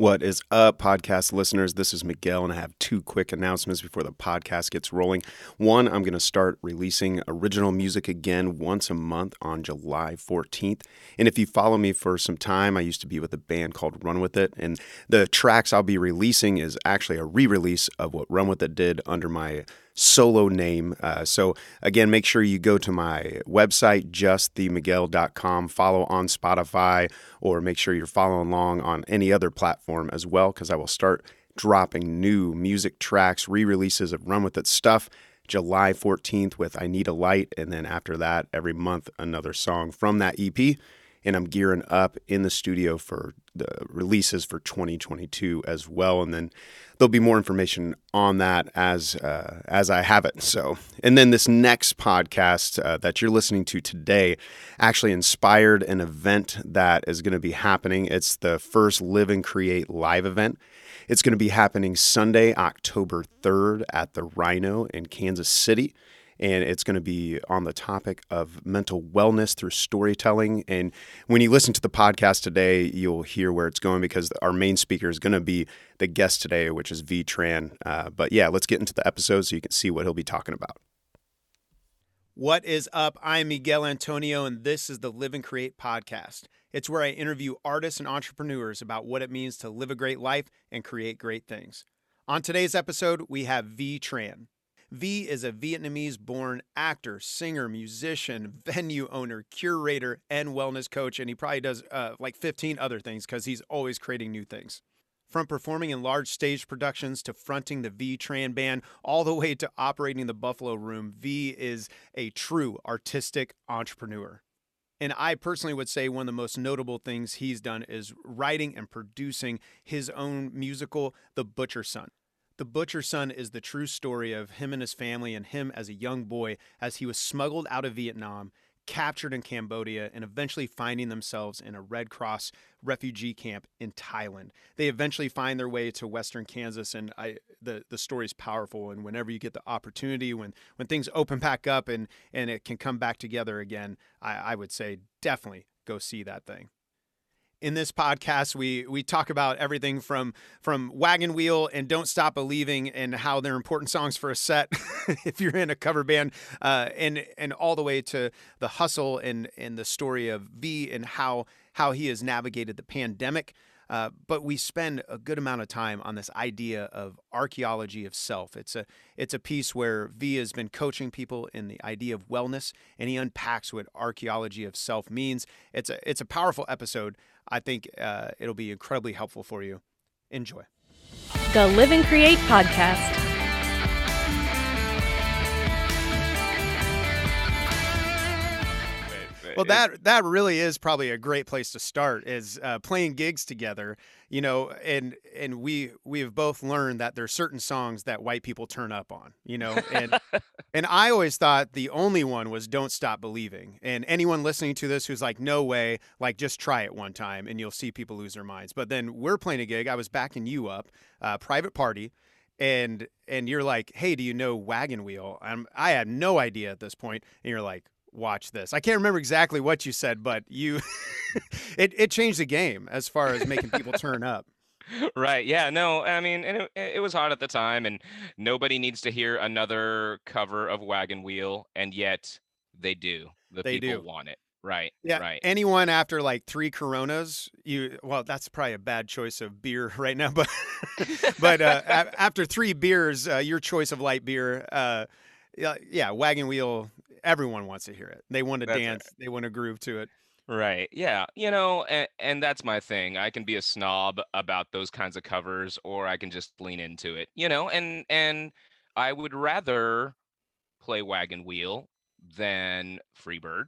What is up, podcast listeners? This is Miguel, and I have two quick announcements before the podcast gets rolling. One, I'm going to start releasing original music again once a month on July 14th. And if you follow me for some time, I used to be with a band called Run With It, and the tracks I'll be releasing is actually a re release of what Run With It did under my solo name. Uh, so, again, make sure you go to my website, justthemiguel.com, follow on Spotify, or make sure you're following along on any other platform as well, because I will start dropping new music tracks, re releases of Run With It stuff. July 14th with I Need a Light. And then after that, every month, another song from that EP and I'm gearing up in the studio for the releases for 2022 as well. And then there'll be more information on that as uh, as I have it. So, and then this next podcast uh, that you're listening to today actually inspired an event that is going to be happening. It's the first Live and Create live event. It's going to be happening Sunday, October 3rd at the Rino in Kansas City and it's going to be on the topic of mental wellness through storytelling. And when you listen to the podcast today, you'll hear where it's going because our main speaker is going to be the guest today, which is Vi Tran. Uh, but yeah, let's get into the episode so you can see what he'll be talking about. What is up? I'm Miguel Antonio, and this is the Live and Create podcast. It's where I interview artists and entrepreneurs about what it means to live a great life and create great things. On today's episode, we have Vi Tran. Vi is a Vietnamese born actor, singer, musician, venue owner, curator, and wellness coach. And he probably does uh, like 15 other things because he's always creating new things. From performing in large stage productions to fronting the Vi Tran band, all the way to operating the Buffalo Room, Vi is a true artistic entrepreneur. And I personally would say one of the most notable things he's done is writing and producing his own musical, The Butcher Son. The Butcher Son is the true story of him and his family and him as a young boy as he was smuggled out of Vietnam, captured in Cambodia, and eventually finding themselves in a Red Cross refugee camp in Thailand. They eventually find their way to Western Kansas, and I, the the story is powerful. And whenever you get the opportunity, when when things open back up and and it can come back together again, I, I would say definitely go see that thing in this podcast we we talk about everything from from wagon wheel and don't stop believing and how they're important songs for a set if you're in a cover band uh, and and all the way to the hustle and and the story of v and how how he has navigated the pandemic uh, but we spend a good amount of time on this idea of archaeology of self. It's a it's a piece where Vi has been coaching people in the idea of wellness, and he unpacks what archaeology of self means. It's a it's a powerful episode. I think uh, it'll be incredibly helpful for you. Enjoy. The Live and Create podcast. Well that that really is probably a great place to start is uh, playing gigs together you know and and we we have both learned that there's certain songs that white people turn up on you know and and i always thought the only one was don't stop believing and anyone listening to this who's like no way like just try it one time and you'll see people lose their minds but then we're playing a gig i was backing you up uh, private party and and you're like hey do you know wagon wheel I'm, i had no idea at this point and you're like watch this. I can't remember exactly what you said, but you it it changed the game as far as making people turn up. Right. Yeah. No, I mean, and it, it was hot at the time, and nobody needs to hear another cover of Wagon Wheel, and yet they do. The they people do. want it. Right. Yeah. Right. Anyone after like three Coronas, you well, that's probably a bad choice of beer right now, but but uh, a- after three beers, uh, your choice of light beer, uh, yeah, yeah, Wagon Wheel everyone wants to hear it. They want to That's dance. They want to groove to it. Right. Yeah. You know, and, and that's my thing. I can be a snob about those kinds of covers or I can just lean into it. You know, and and I would rather play Wagon Wheel than Freebird.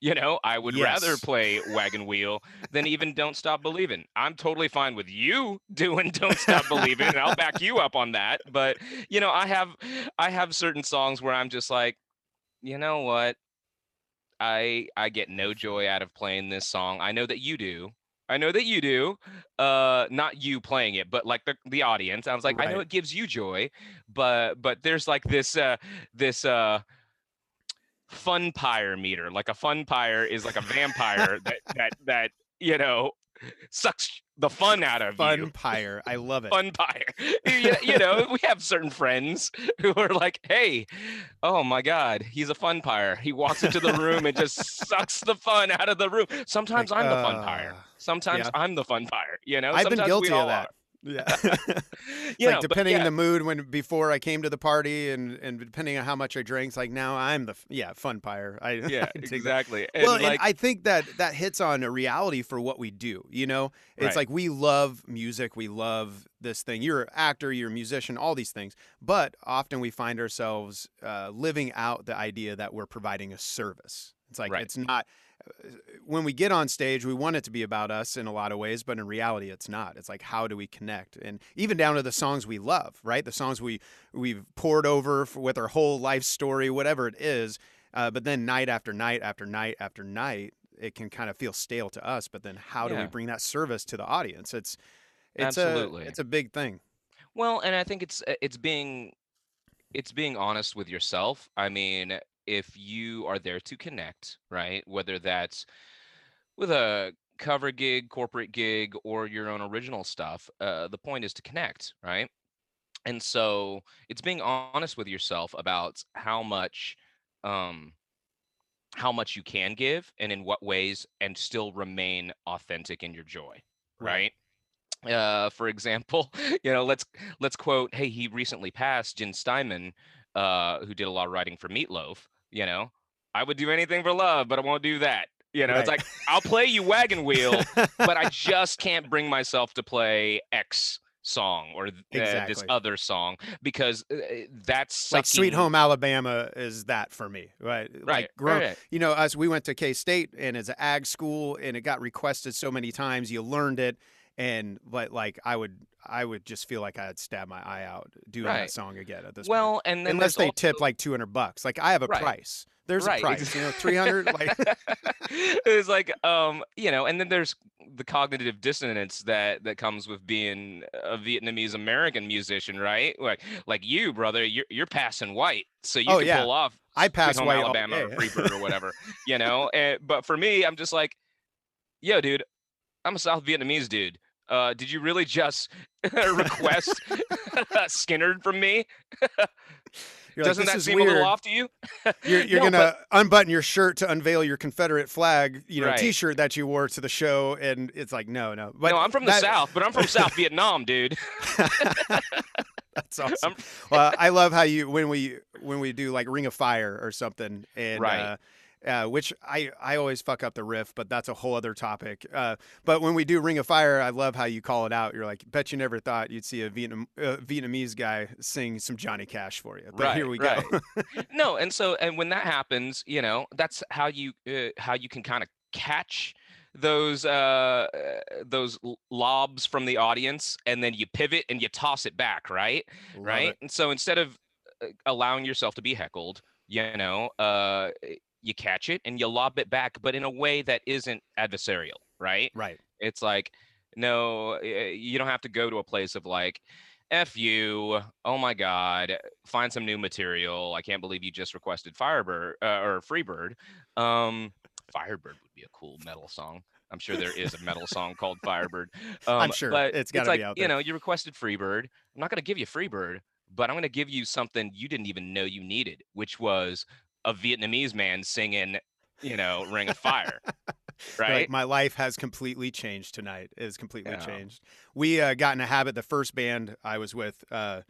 You know, I would rather play Wagon Wheel than even Don't Stop Believing. I'm totally fine with you doing Don't Stop Believing and I'll back you up on that. But, you know, I have I have certain songs where I'm just like, you know what? I I get no joy out of playing this song. I know that you do. I know that you do. Uh not you playing it, but like the the audience. I was like, I know it gives you joy, but but there's like this uh this uh fun pyre meter. Like a fun pyre is like a vampire that that that you know sucks the fun out of Fun you. pyre. I love it. Fun pyre. you, you know, we have certain friends who are like, "Hey, oh my God, he's a fun pyre. He walks into the room and just sucks the fun out of the room." Sometimes Like, I'm the fun pyre. uh, Sometimes yeah. I'm the fun pyre. You know, I've been Sometimes guilty we of that. are. Yeah. You like depending yeah. on the mood when before I came to the party and and depending on how much I drank, it's like now I'm the yeah fun pyre. I Yeah, I exactly. well, and and I think that that hits on a reality for what we do. You know, it's Right. like we love music, we love this thing. You're an actor, you're a musician, all these things. But often we find ourselves uh, living out the idea that we're providing a service. It's like Right. it's not. When we get on stage, we want it to be about us in a lot of ways, but in reality, it's not. It's like how do we connect, and even down to the songs we love, right? The songs we we've poured over for, with our whole life story, whatever it is. Uh, but then night after night after night after night, it can kind of feel stale to us. But then how do we bring that service to the audience? It's it's Absolutely. a it's a big thing. Well, and I think it's it's being it's being honest with yourself. I mean, if you are there to connect, right? Whether that's with a cover gig, corporate gig, or your own original stuff, uh, the point is to connect, right? And so it's being honest with yourself about how much um how much you can give and in what ways and still remain authentic in your joy Right. right uh for example you know let's let's quote hey he recently passed jim steinman uh who did a lot of writing for meatloaf you know i would do anything for love but i won't do that you know it's like i'll play you wagon wheel but i just can't bring myself to play x song or uh, this other song because uh, that's like Sweet Home Alabama is that for me, right? right Like grow, right, right. you know, us we went to K State and it's an ag school and it got requested so many times, you learned it, and but like I would I would just feel like I'd stab my eye out doing that song again at this point. well and then Unless they tip like two hundred bucks. Like I have a Right. price. There's Right, a price, you know, three hundred. Like it's like um you know and then there's the cognitive dissonance that that comes with being a vietnamese american musician right like like you brother you're, you're passing white so you Oh, can yeah. pull off I pass white alabama or freebird or whatever you know and, but for me i'm just like yo dude i'm a south vietnamese dude uh, did you really just request Skynyrd from me? you're Doesn't this that seem a little off to you? You're, you're No, gonna but- unbutton your shirt to unveil your Confederate flag, you know, Right. T-shirt that you wore to the show, and it's like, no, no. But no, I'm from the South, but I'm from South Vietnam, dude. That's awesome. Well, I love how you when we when we do like Ring of Fire or something, and Right. uh, uh, which I I always fuck up the riff, but that's a whole other topic. Uh, but when we do Ring of Fire, I love how you call it out. You're like, bet you never thought you'd see a Vietnam uh, Vietnamese guy sing some Johnny Cash for you. But Right, here we go. no and so and when that happens you know that's how you uh, how you can kind of catch those uh uh, those lobs from the audience and then you pivot and you toss it back right Love right it. and so instead of uh, allowing yourself to be heckled you know uh you catch it and you lob it back but in a way that isn't adversarial right Right. it's like no uh, you don't have to go to a place of like F you. Oh my God. Find some new material. I can't believe you just requested Firebird uh, or Freebird. Um, Firebird would be a cool metal song. I'm sure there is a metal song called Firebird. Um, I'm sure. But It's gotta like, be out there. You know, you requested Freebird. I'm not going to give you Freebird, but I'm going to give you something you didn't even know you needed, which was a Vietnamese man singing, you know, Ring of Fire. Right? Like my life has completely changed tonight. It has completely Yeah. changed. We uh, got in a habit. The first band I was with. Uh,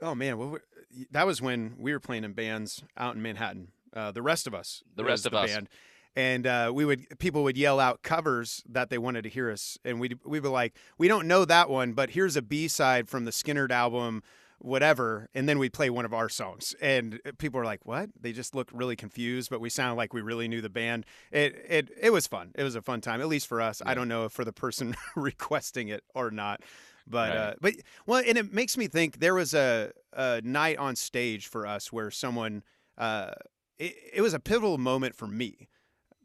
oh man, what were, that was when we were playing in bands out in Manhattan. Uh, the rest of us. The rest of us. Band. And uh, we would people would yell out covers that they wanted to hear us, and we we were like, we don't know that one, but here's a B side from the Skynyrd album, whatever, and then we'd play one of our songs, and people were like, what? They just looked really confused, but we sounded like we really knew the band. It it it was fun. It was a fun time, at least for us. I don't know if for the person requesting it or not, but Right. uh, but well, and it makes me think there was a a night on stage for us where someone uh, it, it was a pivotal moment for me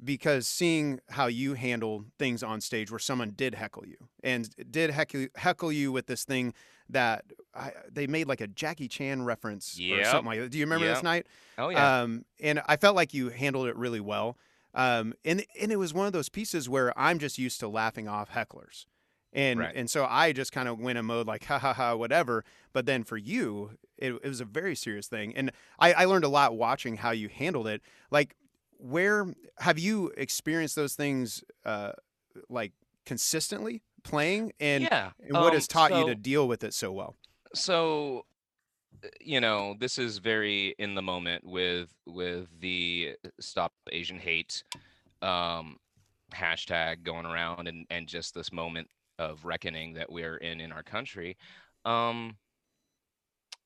because seeing how you handle things on stage where someone did heckle you and did heckle, heckle you with this thing that I, they made like a Jackie Chan reference or something like that. Do you remember this night? Oh, yeah. Um, and I felt like you handled it really well. Um, and and it was one of those pieces where I'm just used to laughing off hecklers. And Right. and so I just kind of went in mode like ha ha ha whatever. But then for you, it, it was a very serious thing, and I, I learned a lot watching how you handled it. Like, where have you experienced those things, uh, like consistently playing, and yeah. and what um, has taught you to deal with it so well? so uh, you know this is very in the moment with with the stop asian hate um hashtag going around and and just this moment of reckoning that we're in in our country um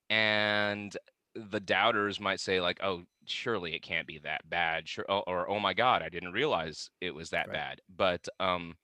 and the doubters might say like oh surely it can't be that bad sure or, or oh my god i didn't realize it was that Right. bad but um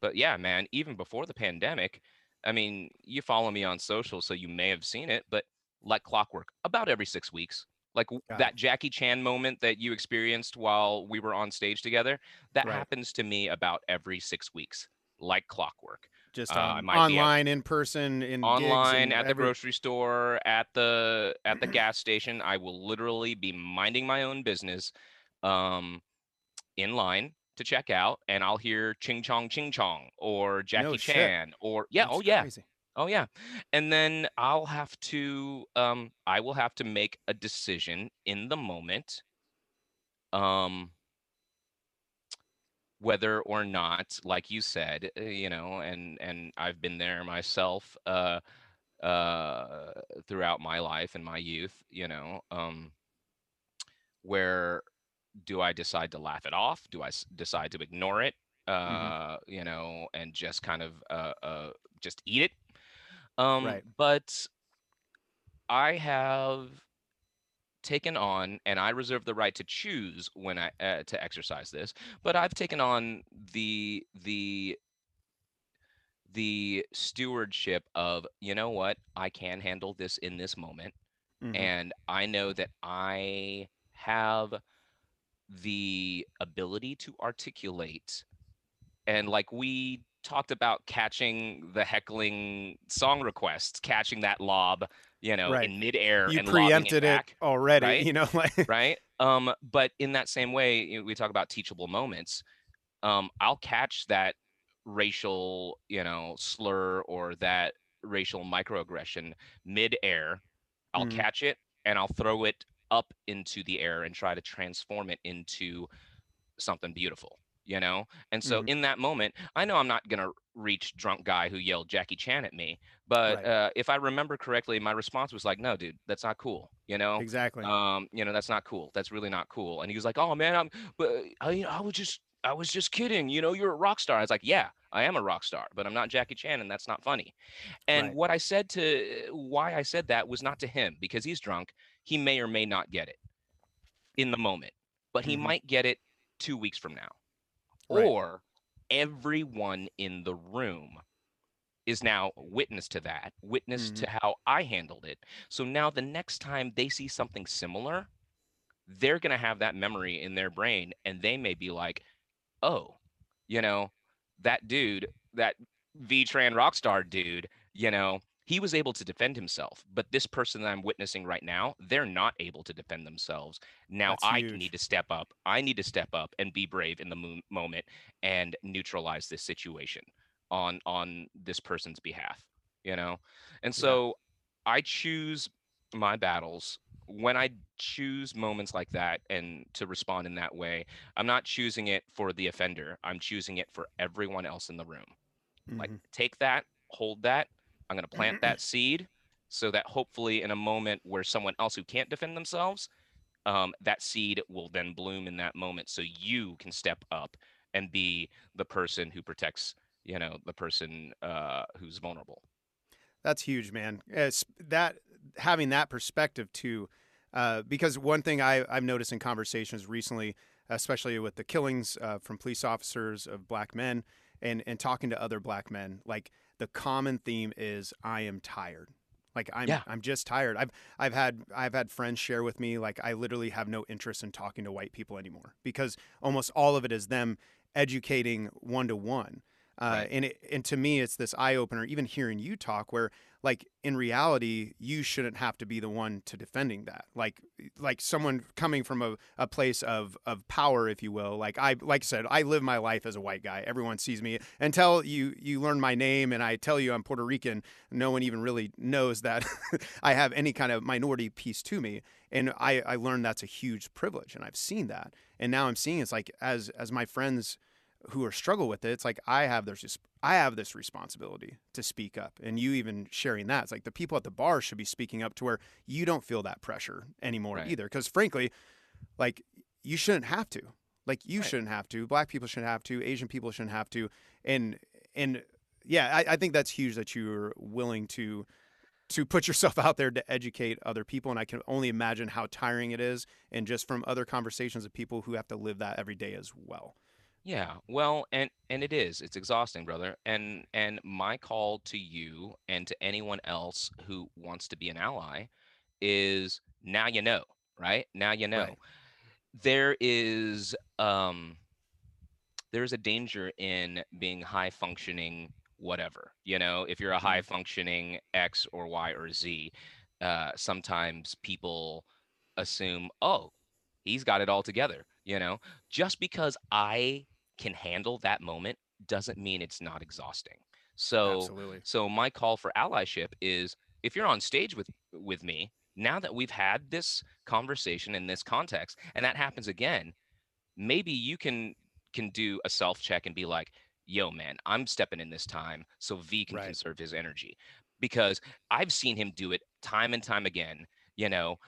but yeah man even before the pandemic I mean, you follow me on social, so you may have seen it, but like clockwork, about every six weeks. Like Got that Jackie Chan moment that you experienced while we were on stage together, that Right. happens to me about every six weeks, like clockwork. Just Uh, be out- online, in person, in Online, at the grocery store, at the at the gas station, I will literally be minding my own business, um, in line to check out, and I'll hear Ching Chong Ching Chong or Jackie shit. Chan or yeah, That's oh yeah, crazy. Oh yeah. And then I'll have to um I will have to make a decision in the moment um whether or not like you said, uh, you know, and and I've been there myself uh uh throughout my life and my youth, you know, um where do I decide to laugh it off? Do I s- decide to ignore it? Uh, you know, and just kind of uh, uh just eat it um, Right. But I have taken on, and I reserve the right to choose when I uh, to exercise this. But I've taken on the the the stewardship of you know what I can handle this in this moment, Mhm. and I know that I have the ability to articulate and like we talked about catching the heckling song requests catching that lob you know Right. in midair you and preempted it, it, already. right? You know, like right um but in that same way you know, we talk about teachable moments um i'll catch that racial you know slur or that racial microaggression midair i'll Mhm. catch it and i'll throw it up into the air and try to transform it into something beautiful you know and so Mhm. in that moment i know i'm not going to reach drunk guy who yelled jackie chan at me but Right. uh, if i remember correctly my response was like no dude that's not cool you know exactly. um you know that's not cool that's really not cool and he was like oh man i'm but i i was just i was just kidding you know you're a rock star i was like yeah i am a rock star but i'm not jackie chan and that's not funny and Right. what i said to why i said that was not to him because he's drunk he may or may not get it in the moment but he Mhm. might get it two weeks from now Right. or everyone in the room is now witness to that, witness Mhm. to how I handled it. So now the next time they see something similar, they're going to have that memory in their brain and they may be like, oh, you know, that dude, that Vi-Tran Rockstar dude, you know, he was able to defend himself. But this person that I'm witnessing right now, they're not able to defend themselves. Now That's I huge. need to step up. I need to step up and be brave in the mo- moment and neutralize this situation on on this person's behalf you know and so i choose my battles when i choose moments like that and to respond in that way i'm not choosing it for the offender i'm choosing it for everyone else in the room like Mhm. take that hold that i'm going to plant that seed so that hopefully in a moment where someone else who can't defend themselves um, that seed will then bloom in that moment so you can step up and be the person who protects you know the person uh, who's vulnerable That's huge, man. It's that having that perspective too, uh, because one thing I, I've noticed in conversations recently, especially with the killings uh, from police officers of black men, and and talking to other black men, like the common theme is I am tired. Like I'm Yeah. I'm just tired. I've I've had I've had friends share with me like I literally have no interest in talking to white people anymore because almost all of it is them educating one to one. Right. and it, and to me, it's this eye opener. Even hearing you talk, where like in reality, you shouldn't have to be the one to defending that. Like like someone coming from a, a place of of power, if you will. Like I like I said, I live my life as a white guy. Everyone sees me until you you learn my name and I tell you I'm Puerto Rican. No one even really knows that I have any kind of minority piece to me. And I I learned that's a huge privilege, and I've seen that. And now I'm seeing it's like as as my friends who are struggle with it, it's like I have this I have this responsibility to speak up, and you even sharing that. It's like the people at the bar should be speaking up to where you don't feel that pressure anymore Right. either. Because frankly, like you shouldn't have to. Like you Right. shouldn't have to. Black people shouldn't have to. Asian people shouldn't have to. And and yeah, I, I think that's huge that you're willing to to put yourself out there to educate other people and i can only imagine how tiring it is and just from other conversations of people who have to live that every day as well Yeah, well, and and it is. It's exhausting, brother. And and my call to you and to anyone else who wants to be an ally is now you know, right? Now you know. Right. There is um there's a danger in being high functioning whatever. You know, if you're a high functioning X or Y or Z, uh sometimes people assume, "Oh, he's got it all together," you know? Just because I can handle that moment doesn't mean it's not exhausting. So absolutely so my call for allyship is if you're on stage with with me, now that we've had this conversation in this context and that happens again, maybe you can can do a self check and be like, "Yo man, I'm stepping in this time so Vi can Right. conserve his energy." Because I've seen him do it time and time again, you know.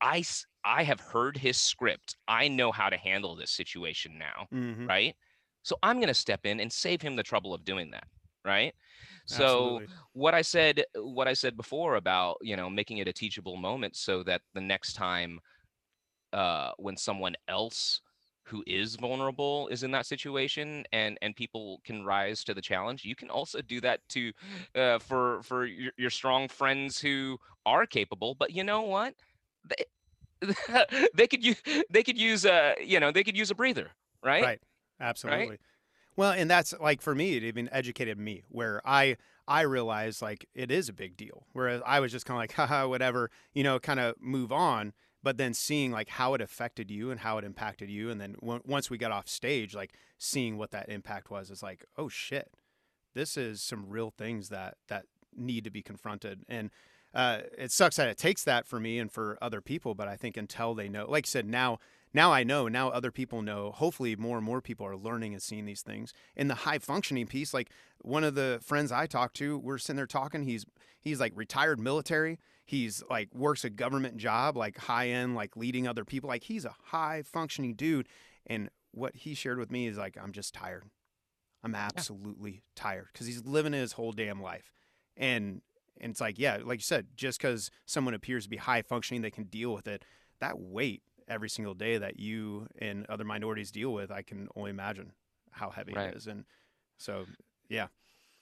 I I have heard his script. I know how to handle this situation now Mhm. right? So I'm going to step in and save him the trouble of doing that, right? Absolutely. So what I said what I said before about, you know, making it a teachable moment so that the next time uh when someone else who is vulnerable is in that situation and and people can rise to the challenge you can also do that to uh, for for your, your strong friends who are capable but you know what they, they could use they could use a you know they could use a breather right Right. Absolutely. Well, and that's like for me, it even educated me where I I realized like it is a big deal. Whereas I was just kind of like, haha, whatever, you know, kind of move on. But then seeing like how it affected you and how it impacted you, and then w- once we got off stage, like seeing what that impact was, is like, oh shit, this is some real things that that need to be confronted. And uh, it sucks that it takes that for me and for other people, but I think until they know, like I said, now now I know, now other people know. Hopefully, more and more people are learning and seeing these things. In the high functioning piece, like one of the friends I talked to, we're sitting there talking. He's he's like retired military. He's like works a government job, like high end, like leading other people. Like he's a high functioning dude. And what he shared with me is like, I'm just tired. I'm absolutely tired because he's living his whole damn life. And and it's like, yeah, like you said, just because someone appears to be high functioning, they can deal with it. That weight every single day that you and other minorities deal with, I can only imagine how heavy Right. it is. And so, yeah,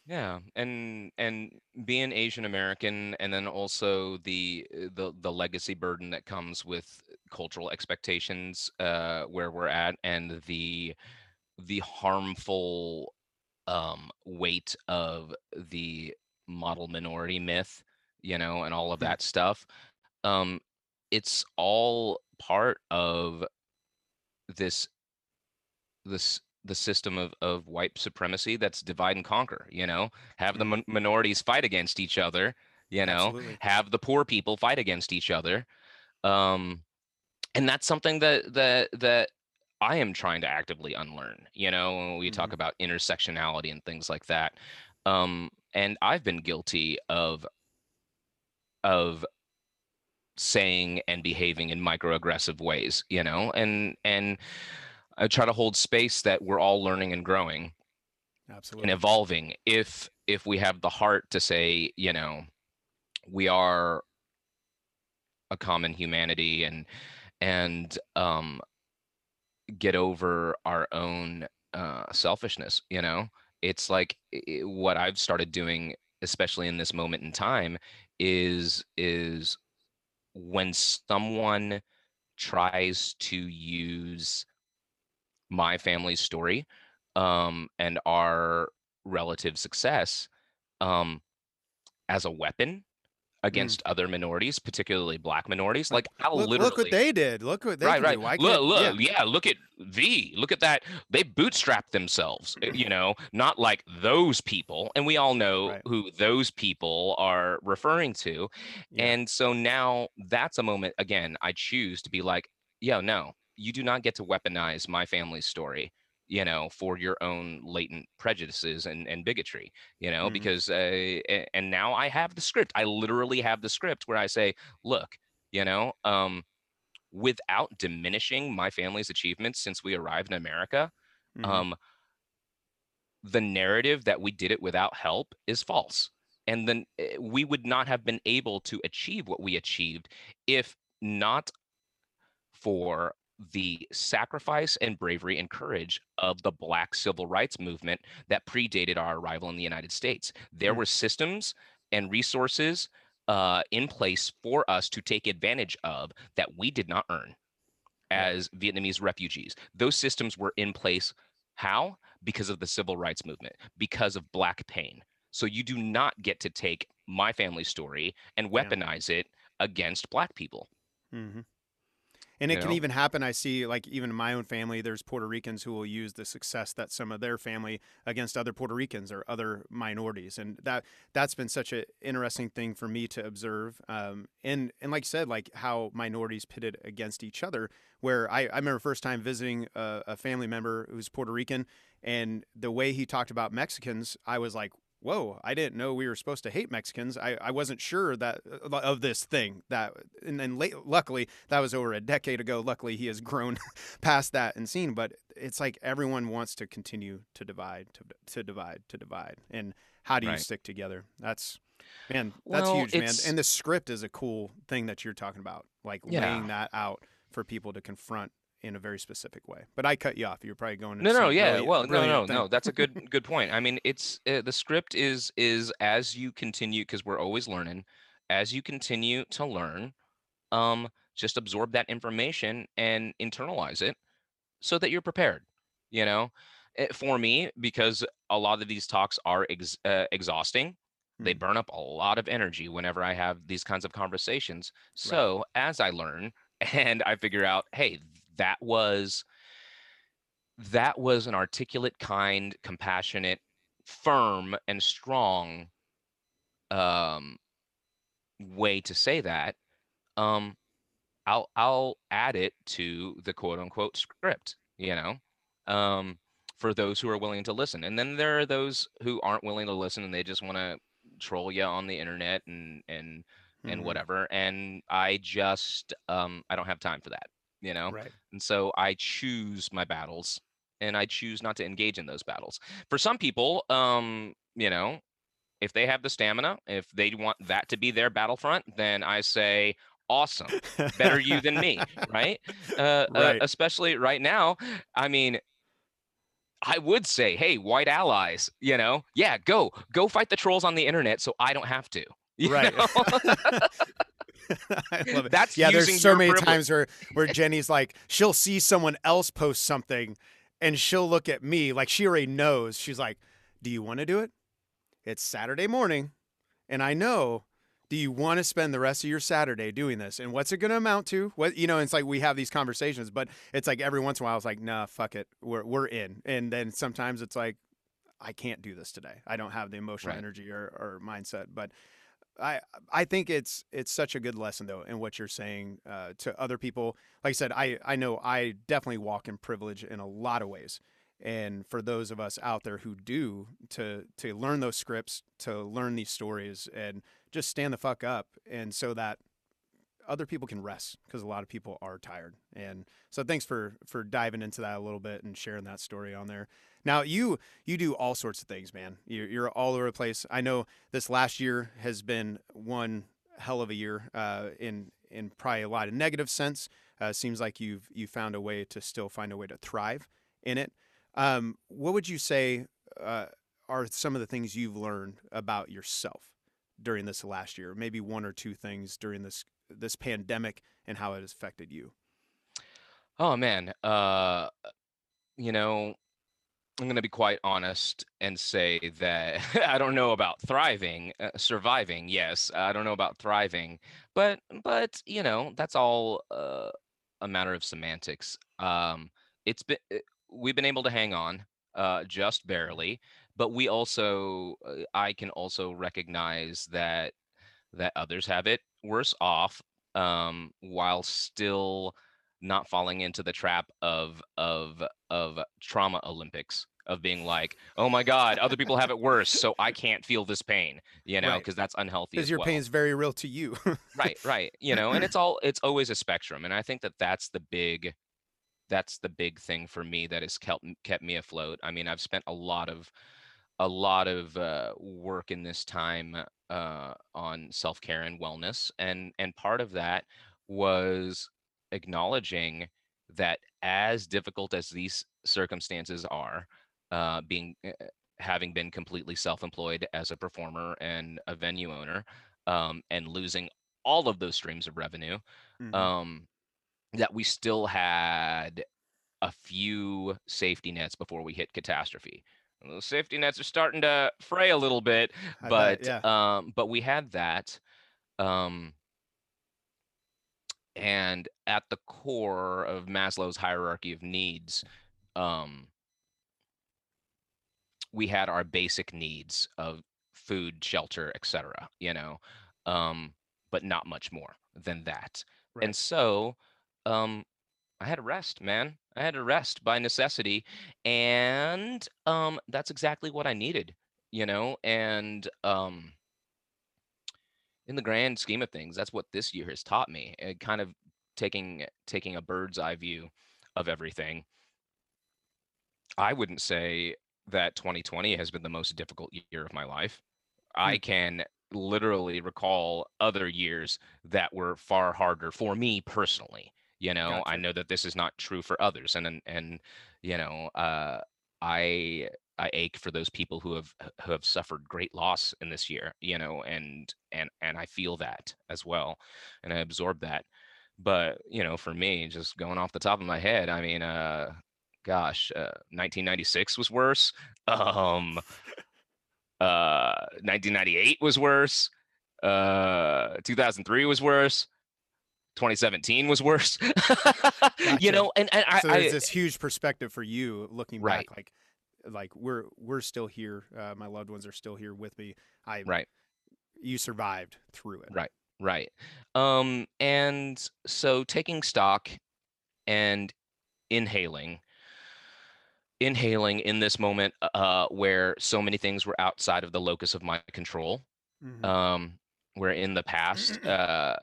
Yeah, and and being Asian American, and then also the the the legacy burden that comes with cultural expectations, uh, where we're at, and the the harmful um, weight of the model minority myth, you know, and all of Hmm. that stuff. Um, it's all part of this this the system of, of white supremacy that's divide and conquer you know? Have the min- minorities fight against each other you know? Absolutely. have the poor people fight against each other. Um and that's something that that that i am trying to actively unlearn you know when we talk about intersectionality and things like that. Um and i've been guilty of of saying and behaving in microaggressive ways you know and and i try to hold space that we're all learning and growing absolutely. and evolving if if we have the heart to say you know we are a common humanity and and um get over our own uh selfishness you know it's like i- i- what i've started doing especially in this moment in time is is when someone tries to use my family's story um and our relative success um, as a weapon against other minorities, particularly black minorities. Like I'll Look, literally look what they did. Look what they right, right. Look, look, yeah. yeah. look at Vi. Look at that. They bootstrapped themselves, uh, you know, not like those people. And we all know Right. who those people are referring to. Yeah. And so now that's a moment, again, I choose to be like, yo, no, you do not get to weaponize my family's story, you know, for your own latent prejudices and, and bigotry, you know, Mhm. because, uh, and now I have the script. I literally have the script where I say, look, you know, um, without diminishing my family's achievements since we arrived in America, Mhm. um, the narrative that we did it without help is false. And then eh, we would not have been able to achieve what we achieved if not for the sacrifice and bravery and courage of the Black civil rights movement that predated our arrival in the United States. There were systems and resources uh, in place for us to take advantage of that we did not earn as Vietnamese refugees. Those systems were in place. How? Because of the civil rights movement, because of Black pain. So you do not get to take my family story and Yeah. weaponize it against Black people. hmm And it You can know? even happen. I see, like even in my own family, there's Puerto Ricans who will use the success that some of their family against other Puerto Ricans or other minorities, and that that's been such an interesting thing for me to observe. Um, and and like you said, like how minorities pitted against each other. Where I, I remember first time visiting a, a family member who's Puerto Rican, and the way he talked about Mexicans, I was like, whoa, I didn't know we were supposed to hate Mexicans. I, I wasn't sure that uh, of this thing that, and then late, luckily that was over a decade ago. Luckily he has grown past that and seen, but it's like everyone wants to continue to divide, to, to divide, to divide. And how do you Right. stick together? That's, man, that's Well, huge, man. And the script is a cool thing that you're talking about, like Yeah. laying that out for people to confront in a very specific way. But I cut you off. You're probably going. No, no, yeah. brilliant- Well, no, brilliant no, thing. no. That's a good, good point. I mean, it's uh, the script is is as you continue because we're always learning. As you continue to learn, um, just absorb that information and internalize it, so that you're prepared. You know, Eh, for me, because a lot of these talks are ex- uh, exhausting. They Hmm. burn up a lot of energy whenever I have these kinds of conversations. So as I learn and I figure out, hey, that was that was an articulate, kind, compassionate, firm, and strong um, way to say that. Um, I'll I'll add it to the quote unquote script, you know, um, for those who are willing to listen. And then there are those who aren't willing to listen and they just want to troll you on the internet and and and Mhm. whatever. And I just um, I don't have time for that, you know. Right. And so I choose my battles and I choose not to engage in those battles. For some people, um, you know, if they have the stamina, if they want that to be their battlefront, then I say, awesome. Better you than me, right? Uh, uh, Right. especially right now. I mean, I would say, hey, white allies, you know, yeah, go, go fight the trolls on the internet so I don't have to. Right. I love it. That's yeah. There's so many privilege. times where where Jenny's like, she'll see someone else post something, and she'll look at me like she already knows. She's like, "Do you want to do it? It's Saturday morning, and I know." Do you want to spend the rest of your Saturday doing this? And what's it going to amount to? What you know? It's like we have these conversations, but it's like every once in a while, it's like, nah, fuck it, we're we're in. And then sometimes it's like, I can't do this today. I don't have the emotional Right. energy or, or mindset. But I I think it's it's such a good lesson though in what you're saying uh, to other people. Like I said, I I know I definitely walk in privilege in a lot of ways. And for those of us out there who do to to learn those scripts, to learn these stories, and just stand the fuck up, and so that other people can rest because a lot of people are tired. And so thanks for for diving into that a little bit and sharing that story on there. Now you you do all sorts of things, man. You're, you're all over the place. I know this last year has been one hell of a year uh, in in probably a lot of negative sense. Uh, seems like you've you found a way to still find a way to thrive in it. Um, what would you say uh, are some of the things you've learned about yourself during this last year? Maybe one or two things during this this pandemic and how it has affected you. Oh man, uh, you know, I'm going to be quite honest and say that I don't know about thriving, uh, surviving. Yes, I don't know about thriving, but but you know that's all uh, a matter of semantics. Um, it's been uh, we've been able to hang on uh, just barely, but we also uh, I can also recognize that that others have it worse off um, while still not falling into the trap of of of trauma olympics of being like oh my god other people have it worse so i can't feel this pain you know because right. that's unhealthy because your well. pain is very real to you right right you know and it's all it's always a spectrum and i think that that's the big that's the big thing for me that has kept kept me afloat i mean i've spent a lot of a lot of uh, work in this time uh, on self-care and wellness and and part of that was acknowledging that as difficult as these circumstances are, uh, being uh, having been completely self-employed as a performer and a venue owner, um, and losing all of those streams of revenue, mm-hmm. um, that we still had a few safety nets before we hit catastrophe. Those safety nets are starting to fray a little bit, I but bet, yeah. um, but we had that. Um, and at the core of Maslow's hierarchy of needs, um, we had our basic needs of food, shelter, etc. You know, um, but not much more than that. Right. And so, um, I had to rest, man. I had to rest by necessity, and um, that's exactly what I needed. You know, and um, in the grand scheme of things, that's what this year has taught me. And kind of taking taking a bird's eye view of everything. I wouldn't say that 2020 has been the most difficult year of my life. I hmm. can literally recall other years that were far harder for me personally. You know, gotcha. I know that this is not true for others, and and, and you know, uh, I I ache for those people who have who have suffered great loss in this year, you know, and and and I feel that as well, and I absorb that. But you know, for me, just going off the top of my head, I mean, uh, gosh, uh, 1996 was worse. Um, uh, 1998 was worse. Uh, 2003 was worse. 2017 was worse. gotcha. You know, and, and I, so there's I, this huge perspective for you looking right. back, like like we're we're still here. Uh, my loved ones are still here with me. I right. You survived through it. Right. Right. Um, and so taking stock and inhaling, inhaling in this moment uh, where so many things were outside of the locus of my control. Mm-hmm. Um, where in the past, uh,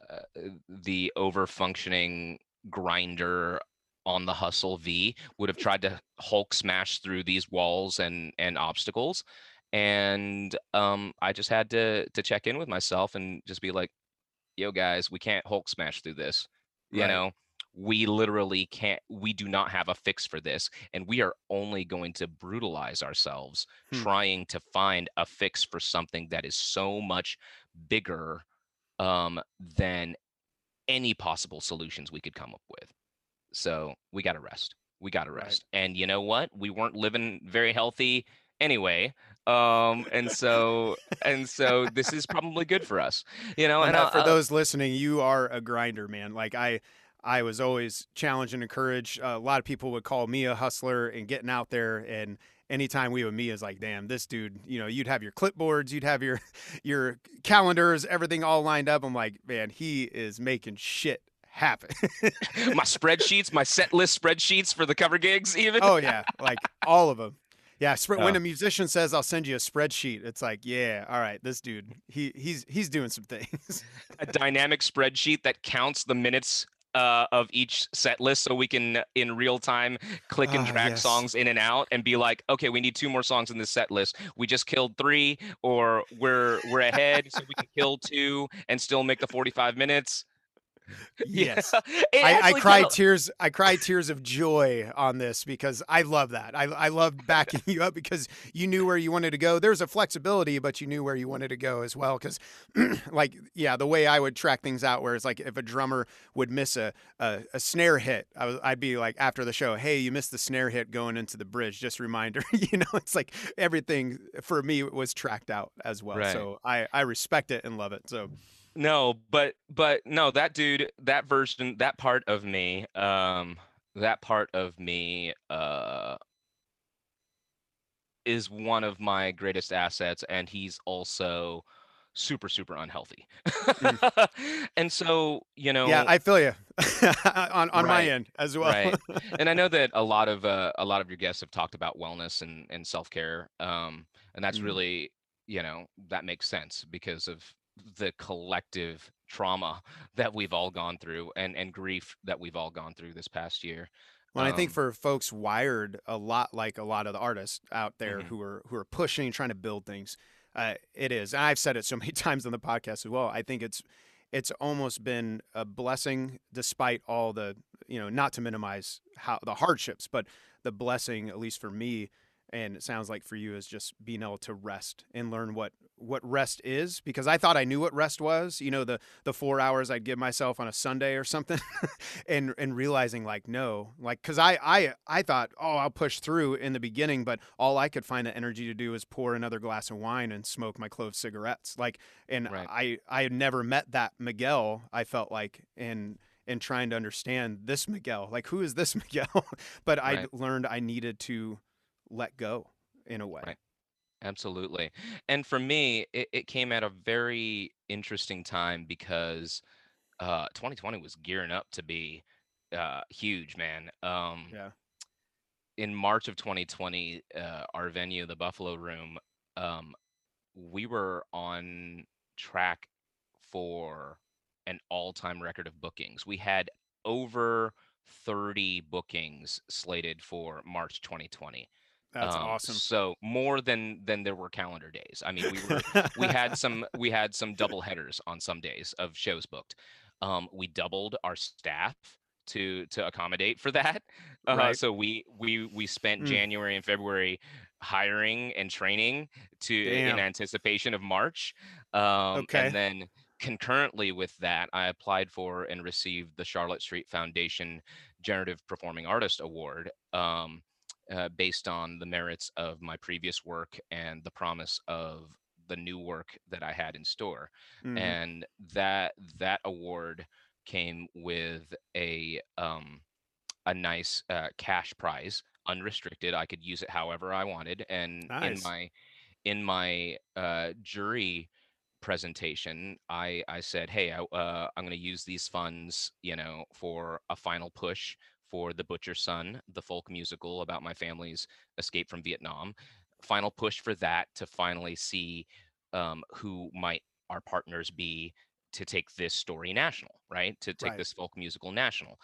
the over functioning grinder on the hustle Vi would have tried to Hulk smash through these walls and and obstacles. And um, I just had to to check in with myself and just be like, "Yo, guys, we can't Hulk smash through this." You know, we literally can't. We do not have a fix for this, and we are only going to brutalize ourselves hmm. trying to find a fix for something that is so much bigger um, than any possible solutions we could come up with. So we got to rest. We got to rest. Right. And you know what? We weren't living very healthy anyway. Um, and so and so this is probably good for us. You know, and, and uh, for those listening, you are a grinder, man. Like I I was always challenged and encouraged. Uh, a lot of people would call me a hustler and getting out there and anytime we would meet is like, damn, this dude, you know, you'd have your clipboards, you'd have your your calendars, everything all lined up. I'm like, man, he is making shit happen. my spreadsheets, my set list spreadsheets for the cover gigs, even. oh yeah, like all of them. Yeah, sp- oh. when a musician says I'll send you a spreadsheet, it's like, yeah, all right, this dude, he he's he's doing some things. a dynamic spreadsheet that counts the minutes uh, of each set list so we can in real time click and ah, drag yes. songs in and out and be like okay we need two more songs in this set list we just killed three or we're we're ahead so we can kill two and still make the 45 minutes Yes. I, I cried tears. I cried tears of joy on this because I love that. I I love backing you up because you knew where you wanted to go. There's a flexibility, but you knew where you wanted to go as well. Because, like, yeah, the way I would track things out, where it's like if a drummer would miss a a, a snare hit, I was, I'd be like after the show, hey, you missed the snare hit going into the bridge. Just a reminder. you know, it's like everything for me was tracked out as well. Right. So I I respect it and love it. So No, but but no, that dude, that version, that part of me, um, that part of me, uh, is one of my greatest assets, and he's also super super unhealthy. and so, you know, yeah, I feel you on on my end as well. right. and I know that a lot of uh, a lot of your guests have talked about wellness and and self care, um, and that's Mm. really you know that makes sense because of the collective trauma that we've all gone through and and grief that we've all gone through this past year. Well, I think Um, for folks wired a lot like a lot of the artists out there Mhm. who are who are pushing, trying to build things, uh, it is. And I've said it so many times on the podcast as well. I think it's it's almost been a blessing, despite all the you know, not to minimize how the hardships, but the blessing, at least for me, and it sounds like for you, is just being able to rest and learn what what rest is. Because I thought I knew what rest was. You know, the the four hours I'd give myself on a Sunday or something, and and realizing like no, like because I I I thought oh I'll push through in the beginning, but all I could find the energy to do is pour another glass of wine and smoke my clove cigarettes. Like, and Right. I I had never met that Miguel. I felt like in in trying to understand this Miguel, like who is this Miguel? but I Right. learned I needed to let go in a way. Right. Absolutely. And for me, it, it came at a very interesting time because uh 2020 was gearing up to be uh huge, man. Um Yeah. in March of 2020, uh, our venue, the Buffalo Room, um, we were on track for an all-time record of bookings. We had over 30 bookings slated for March 2020. That's Um, awesome. So more than than there were calendar days. I mean, we were we had some we had some double headers on some days of shows booked. Um, we doubled our staff to to accommodate for that. Uh, Right. So we we we spent Mm. January and February hiring and training to in anticipation of March. Um, Okay. And then concurrently with that, I applied for and received the Charlotte Street Foundation Generative Performing Artist Award. Um, uh, based on the merits of my previous work and the promise of the new work that I had in store. Mhm. And that that award came with a um, a nice uh, cash prize, unrestricted. I could use it however I wanted. And in my in my uh, jury presentation, I I said, hey, I, uh, I'm going to use these funds, you know, for a final push for The Butcher's Son, the folk musical about my family's escape from Vietnam. Final push for that to finally see um, who might our partners be to take this story national, right? To take Right. this folk musical national.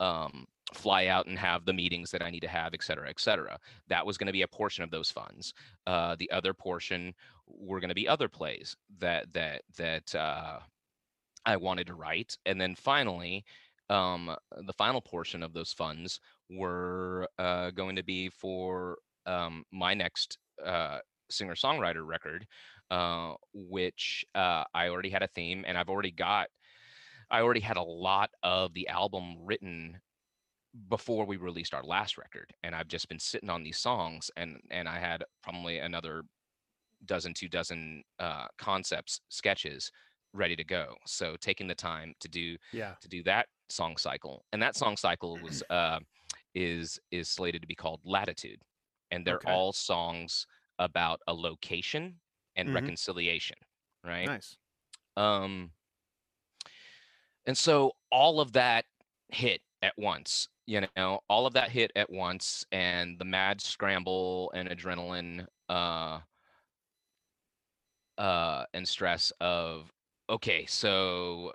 Um, fly out and have the meetings that I need to have, et cetera, et cetera. That was going to be a portion of those funds. Uh, the other portion were going to be other plays that that that uh, I wanted to write, and then finally, um, the final portion of those funds were uh, going to be for um, my next uh, singer songwriter record, uh, which uh, I already had a theme, and I've already got. I already had a lot of the album written before we released our last record and i've just been sitting on these songs and and i had probably another dozen two dozen uh concepts sketches ready to go so taking the time to do Yeah. to do that song cycle and that song cycle was uh is is slated to be called latitude and they're Okay. all songs about a location and Mhm. reconciliation right Nice. um, and so all of that hit at once, you know, all of that hit at once, and the mad scramble and adrenaline, uh, uh, and stress of okay, so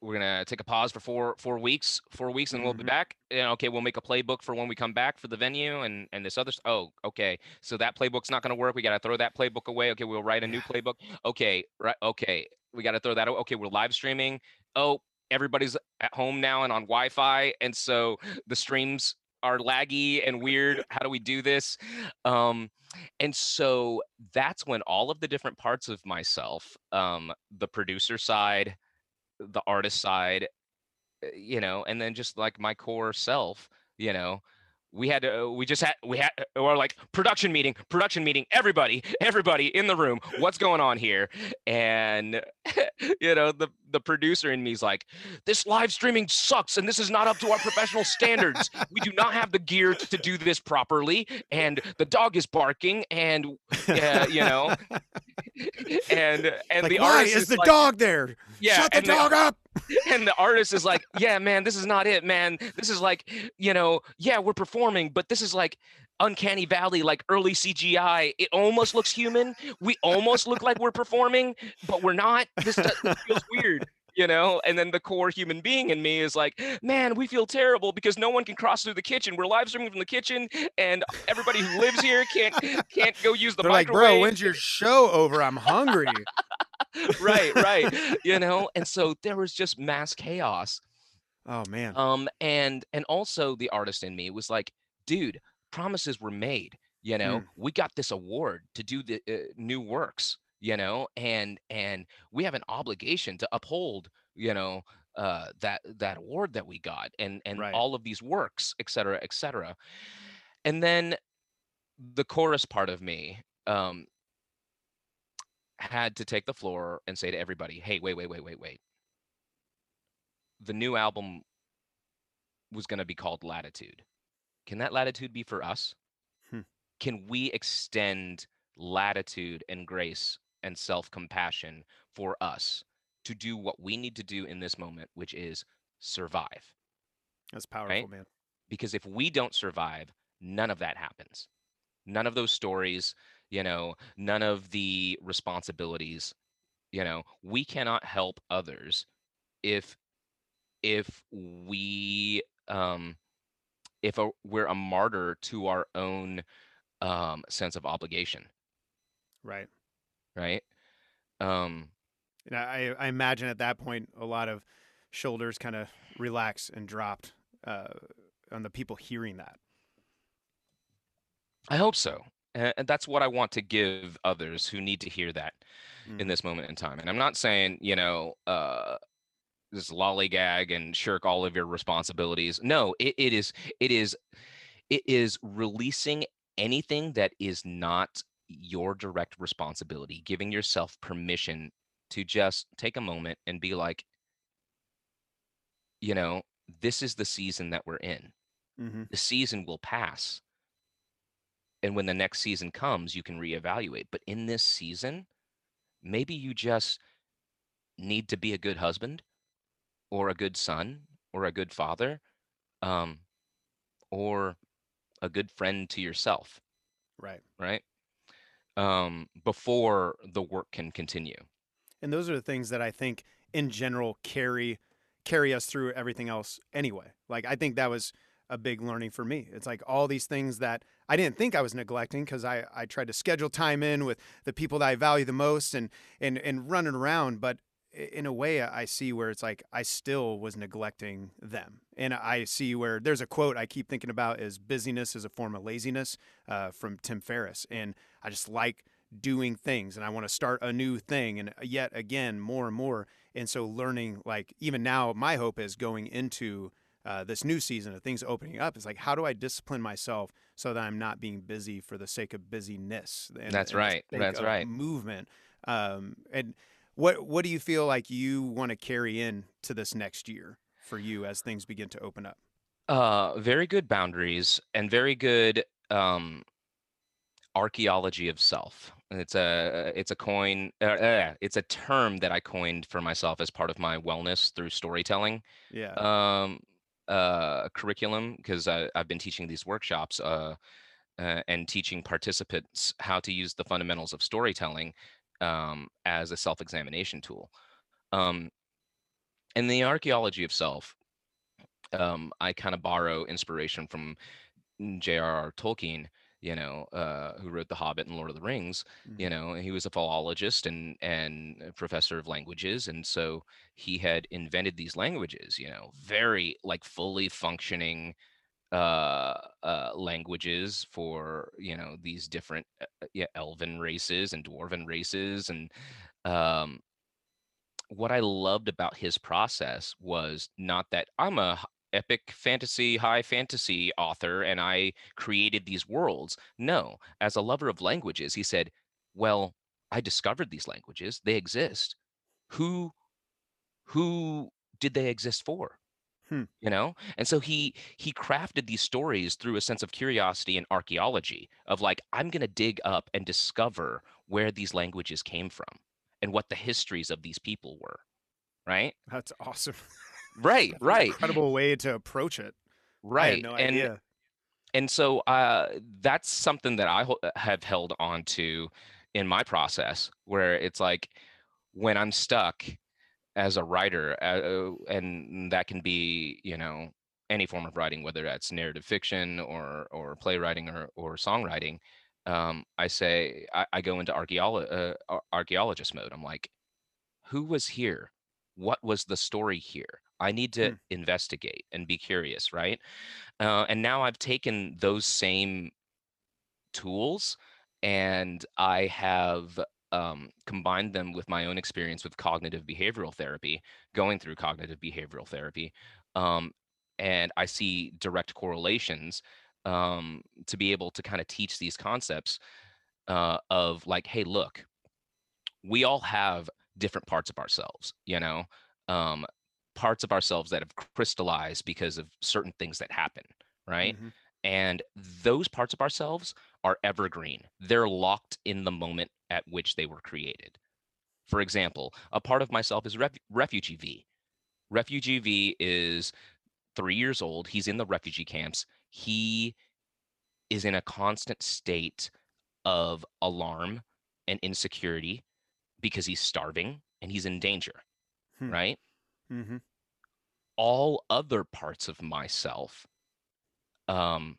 we're gonna take a pause for four four weeks, four weeks, and we'll be Mhm. back. And okay, we'll make a playbook for when we come back for the venue and and this other. Oh, okay, so that playbook's not gonna work. We gotta throw that playbook away. Okay, we'll write a new playbook. Okay, right. Okay, we gotta throw that. a- Okay, we're live streaming. Oh, everybody's at home now and on Wi-Fi, and so the streams are laggy and weird. How do we do this? Um, and so that's when all of the different parts of myself, um, the producer side, the artist side, eh, you know, and then just like my core self, you know, we had to we just had we had or like production meeting production meeting everybody everybody in the room what's going on here and you know the the producer in me is like this live streaming sucks and this is not up to our professional standards we do not have the gear to do this properly and the dog is barking and uh, you know and and like, the why artist is is the like, dog there? yeah Shut the dog up. And the artist is like, yeah, man, this is not it, man. This is like, you know, yeah, we're performing, but this is like uncanny valley, like early CGI. It almost looks human. We almost look like we're performing, but we're not. This feels weird. You know, and then the core human being in me is like, man, we feel terrible because no one can cross through the kitchen. We're live streaming from the kitchen, and everybody who lives here can't can't go use the They're like, bro, when's your show over? I'm hungry. right, right. You know, and so there was just mass chaos. oh man. um and and also the artist in me was like dude promises were made you know Mm. we got this award to do the uh, new works you know and and we have an obligation to uphold you know uh that that award that we got and and Right. all of these works et cetera et cetera and then the chorus part of me um had to take the floor and say to everybody hey wait wait wait wait wait the new album was going to be called Latitude. Can that latitude be for us? Hmm. Can we extend latitude and grace and self compassion for us to do what we need to do in this moment, which is survive? That's powerful, man. Because if we don't survive, none of that happens. None of those stories, you know, none of the responsibilities, you know, we cannot help others if if we um if a, we're a martyr to our own um sense of obligation Right. right um And I, I imagine at that point a lot of shoulders kind of relaxed and dropped uh, on the people hearing that. i hope so and, that's what i want to give others who need to hear that in Mhm. this moment in time and i'm not saying you know uh just lollygag and shirk all of your responsibilities no it, it is it is it is releasing anything that is not your direct responsibility giving yourself permission to just take a moment and be like you know this is the season that we're in Mhm. the season will pass and when the next season comes you can reevaluate but in this season maybe you just need to be a good husband or a good son or a good father um or a good friend to yourself Right. right um before the work can continue And those are the things that I think in general carry carry us through everything else anyway. Like I think that was a big learning for me. It's like all these things that I didn't think I was neglecting because I, I tried to schedule time in with the people that I value the most and and and running around. But in a way, I see where it's like I still was neglecting them, and I see where there's a quote I keep thinking about is busyness is a form of laziness uh, from Tim Ferriss, and I just like doing things and I want to start a new thing and yet again more and more and so learning like even now my hope is going into uh, this new season of things opening up is like how do I discipline myself so that I'm not being busy for the sake of busyness and, That's and right. That's right. movement? Um, and what what do you feel like you want to carry in to this next year for you as things begin to open up? Uh very good boundaries and very good um archaeology of self. It's a it's a coin uh, uh, it's a term that i coined for myself as part of my wellness through storytelling. Yeah. Um uh curriculum because i've been teaching these workshops uh, uh and teaching participants how to use the fundamentals of storytelling um as a self-examination tool. Um and the archaeology of self um i kind of borrow inspiration from j.r.r tolkien you know, uh, who wrote The Hobbit and Lord of the Rings. Mhm. You know, he was a philologist and and professor of languages, and so he had invented these languages. You know, very like fully functioning uh, uh, languages for you know these different uh, uh, yeah, elven races and dwarven races and um, what I loved about his process was not that I'm a epic fantasy, high fantasy author and I created these worlds. No, as a lover of languages, he said, "Well, I discovered these languages. They exist. Who who did they exist for?" Hmm. You know? And so he he crafted these stories through a sense of curiosity and archaeology of like I'm going to dig up and discover where these languages came from and what the histories of these people were, right? That's awesome. Right, That's right. Incredible way to approach it. Right. no and idea. and so uh that's something that I ho- have held on to in my process where it's like when I'm stuck as a writer uh, and that can be, you know, any form of writing whether that's narrative fiction or or playwriting or or songwriting um I say I, I go into uh, archaeologist mode. I'm like who was here? What was the story here? I need to Hmm. investigate and be curious, right? Uh, and now I've taken those same tools and I have um, combined them with my own experience with cognitive behavioral therapy, going through cognitive behavioral therapy. Um, and I see direct correlations um, to be able to kind of teach these concepts uh, of like, hey, look, we all have different parts of ourselves, you know, um, parts of ourselves that have crystallized because of certain things that happen, right? Mhm. And those parts of ourselves are evergreen. They're locked in the moment at which they were created. For example, a part of myself is ref- Refugee V. Refugee V is three years old. He's in the refugee camps. He is in a constant state of alarm and insecurity because he's starving and he's in danger, Hmm. right? Mhm. all other parts of myself um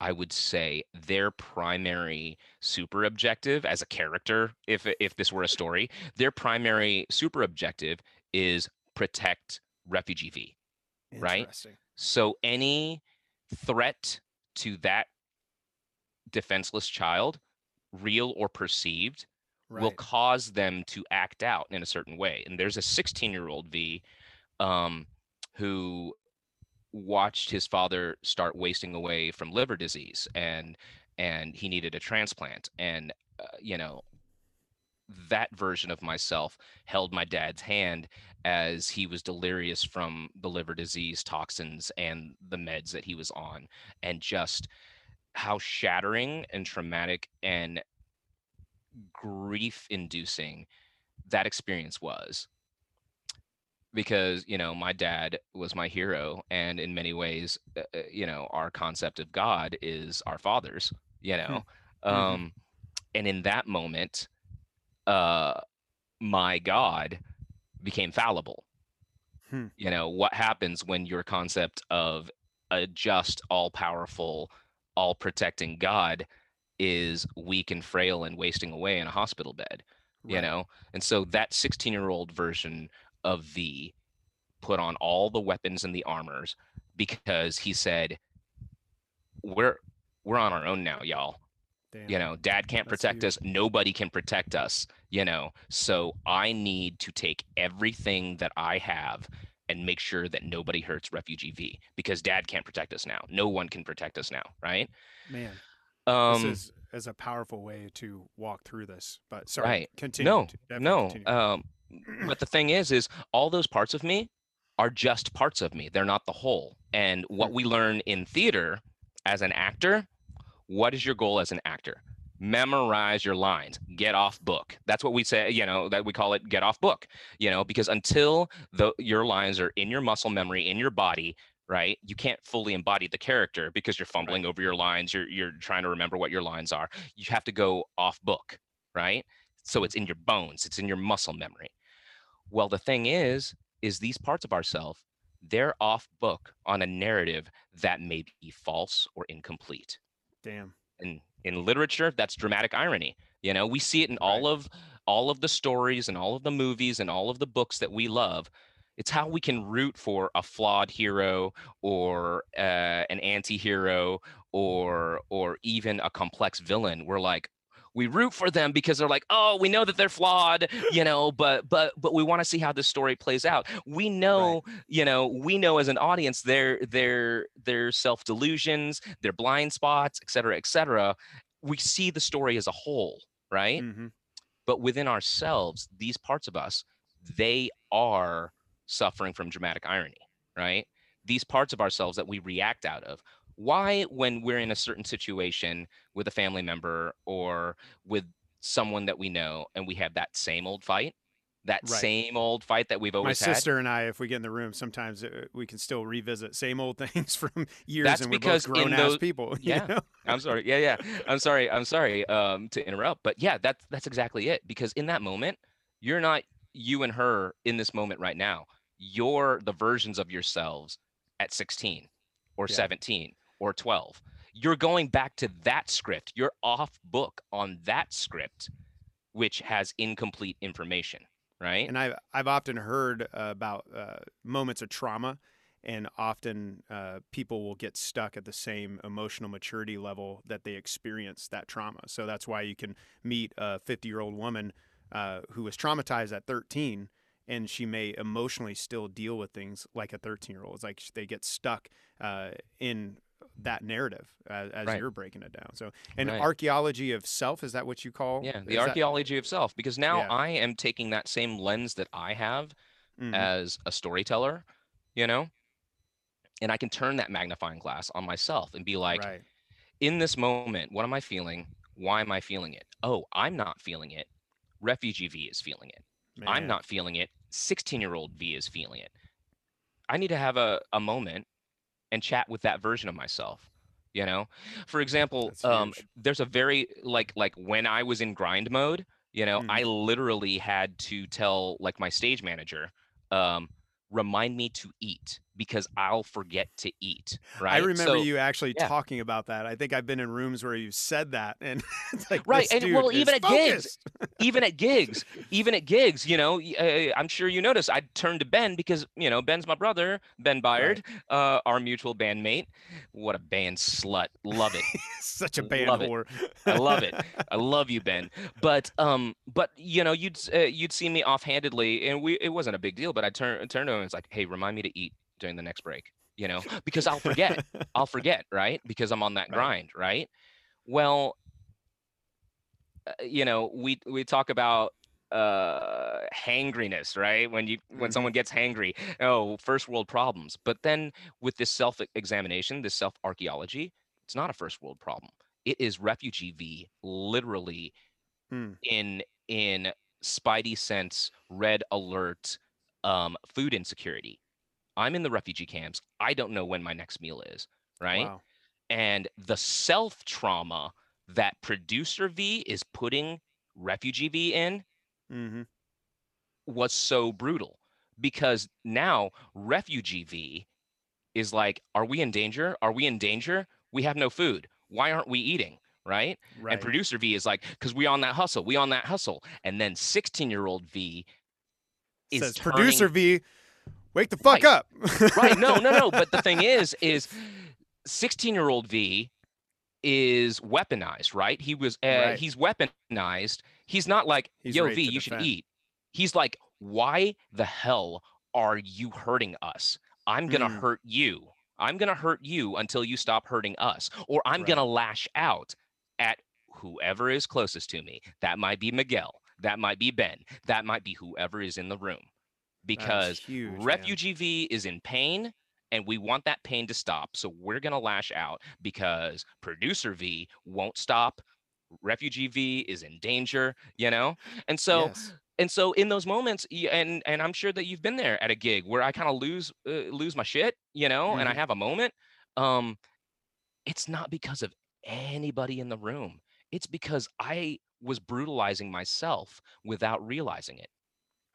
i would say their primary super objective as a character if if this were a story their primary super objective is protect refugee v Right? So any threat to that defenseless child real or perceived Right. will cause them to act out in a certain way. And there's a 16 year old V um, who watched his father start wasting away from liver disease and and he needed a transplant and uh, you know that version of myself held my dad's hand as he was delirious from the liver disease toxins and the meds that he was on and just how shattering and traumatic and grief inducing that experience was because you know my dad was my hero and in many ways uh, uh, you know our concept of god is our fathers you know Mhm. um and in that moment uh my god became fallible Hmm. you know what happens when your concept of a just all powerful all protecting god is weak and frail and wasting away in a hospital bed you know? And so that 16 year old version of v put on all the weapons and the armors because he said we're we're on our own now y'all. Damn. you know dad can't That's protect huge. us nobody can protect us you know? So i need to take everything that i have and make sure that nobody hurts refugee v because dad can't protect us now. No one can protect us now right? Man, um this is, is a powerful way to walk through this. But sorry, Right. continue. no no continue. um but the thing is is all those parts of me are just parts of me they're not the whole and what Hmm. we learn in theater as an actor what is your goal as an actor memorize your lines get off book that's what we say you know that we call it get off book you know because until the your lines are in your muscle memory in your body right? You can't fully embody the character because you're fumbling over your lines you're you're trying to remember what your lines are. You have to go off book right? So mm-hmm. it's in your bones it's in your muscle memory. Well the thing is is these parts of ourselves they're off book on a narrative that may be false or incomplete. Damn. and in literature that's dramatic irony you know? We see it in all of all of the stories and all of the movies and all of the books that we love it's how we can root for a flawed hero or uh, an anti-hero or or even a complex villain. We're like we root for them because they're like oh we know that they're flawed you know but but but we want to see how this story plays out. We know you know we know as an audience their their their self delusions their blind spots et cetera et cetera. We see the story as a whole right? Hmm but within ourselves these parts of us they are suffering from dramatic irony right these parts of ourselves that we react out of why when we're in a certain situation with a family member or with someone that we know and we have that same old fight that Right. same old fight that we've always had My sister and I, if we get in the room, sometimes uh, we can still revisit same old things from years, That's and we're because both in grown ass those- people. you yeah. know? I'm sorry. Yeah, yeah. I'm sorry. I'm sorry um, to interrupt, but yeah, that's that's exactly it. Because in that moment, you're not you and her in this moment right now. You're the versions of yourselves at 16 or Yeah. 17 or 12. You're going back to that script. You're off book on that script, which has incomplete information, right? And I've I've often heard uh, about uh, moments of trauma, and often uh, people will get stuck at the same emotional maturity level that they experienced that trauma. So that's why you can meet a 50 year old woman uh, who was traumatized at 13. And she may emotionally still deal with things like a 13 year old. It's like they get stuck uh, in that narrative as, as Right. you're breaking it down. So, and Right. archaeology of self is that what you call? yeah, the that- archaeology of self. Because now Yeah. I am taking that same lens that I have Mhm. as a storyteller, you know, and I can turn that magnifying glass on myself and be like, right. in this moment, what am I feeling? Why am I feeling it? Oh, I'm not feeling it. Refugee V is feeling it. I'm not feeling it. 16 year old V is feeling it. I need to have a, a moment and chat with that version of myself. You know, for example, um, there's a very like like when I was in grind mode, you know, Mhm. I literally had to tell like my stage manager, um, remind me to eat because I'll forget to eat. Right. I remember So- you actually yeah. talking about that. I think I've been in rooms where you said that, and it's like, Right, and well, even at gigs, even at gigs, even at gigs, you know, uh, I'm sure you noticed I turned to Ben because, you know, Ben's my brother, Ben Byard, uh, our mutual bandmate. What a band slut. Love it. Such a band Love whore. I love it. I love you, Ben. But um, but you know, you'd uh, you'd see me offhandedly, and we it wasn't a big deal. But I turn turned to him and it's like, hey, remind me to eat during the next break. You know, because I'll forget. I'll forget, right? Because I'm on that Right. grind, right? Well, uh, you know, we we talk about uh hangriness right when you when Mhm. someone gets hangry oh first world problems but then with this self examination this self archaeology it's not a first world problem it is refugee v literally Hmm. in in spidey sense red alert um food insecurity i'm in the refugee camps i don't know when my next meal is right Wow. and the self trauma that producer V is putting refugee V in hmm was so brutal because now refugee V is like, are we in danger? Are we in danger? We have no food. Why aren't we eating? Right. Right. And producer V is like, because we on that hustle, we on that hustle. And then 16 year old V is Says producer V, wake the fuck Right. up. right. No no no. But the thing is is 16 year old v is weaponized right? He was uh, Right. he's weaponized. He's not like He's yo v to you should eat. He's like why the hell are you hurting us? I'm gonna Mm. hurt you. I'm gonna hurt you until you stop hurting us. Or i'm Right. gonna lash out at whoever is closest to me. That might be miguel. That might be ben. That might be whoever is in the room because huge, man. refugee V is in pain and we want that pain to stop. So we're going to lash out because producer V won't stop. Refugee V is in danger, you know? And so Yes. and so in those moments and and I'm sure that you've been there at a gig where I kind of lose uh, lose my shit, you know, and I Mhm. have a moment um it's not because of anybody in the room. It's because I was brutalizing myself without realizing it.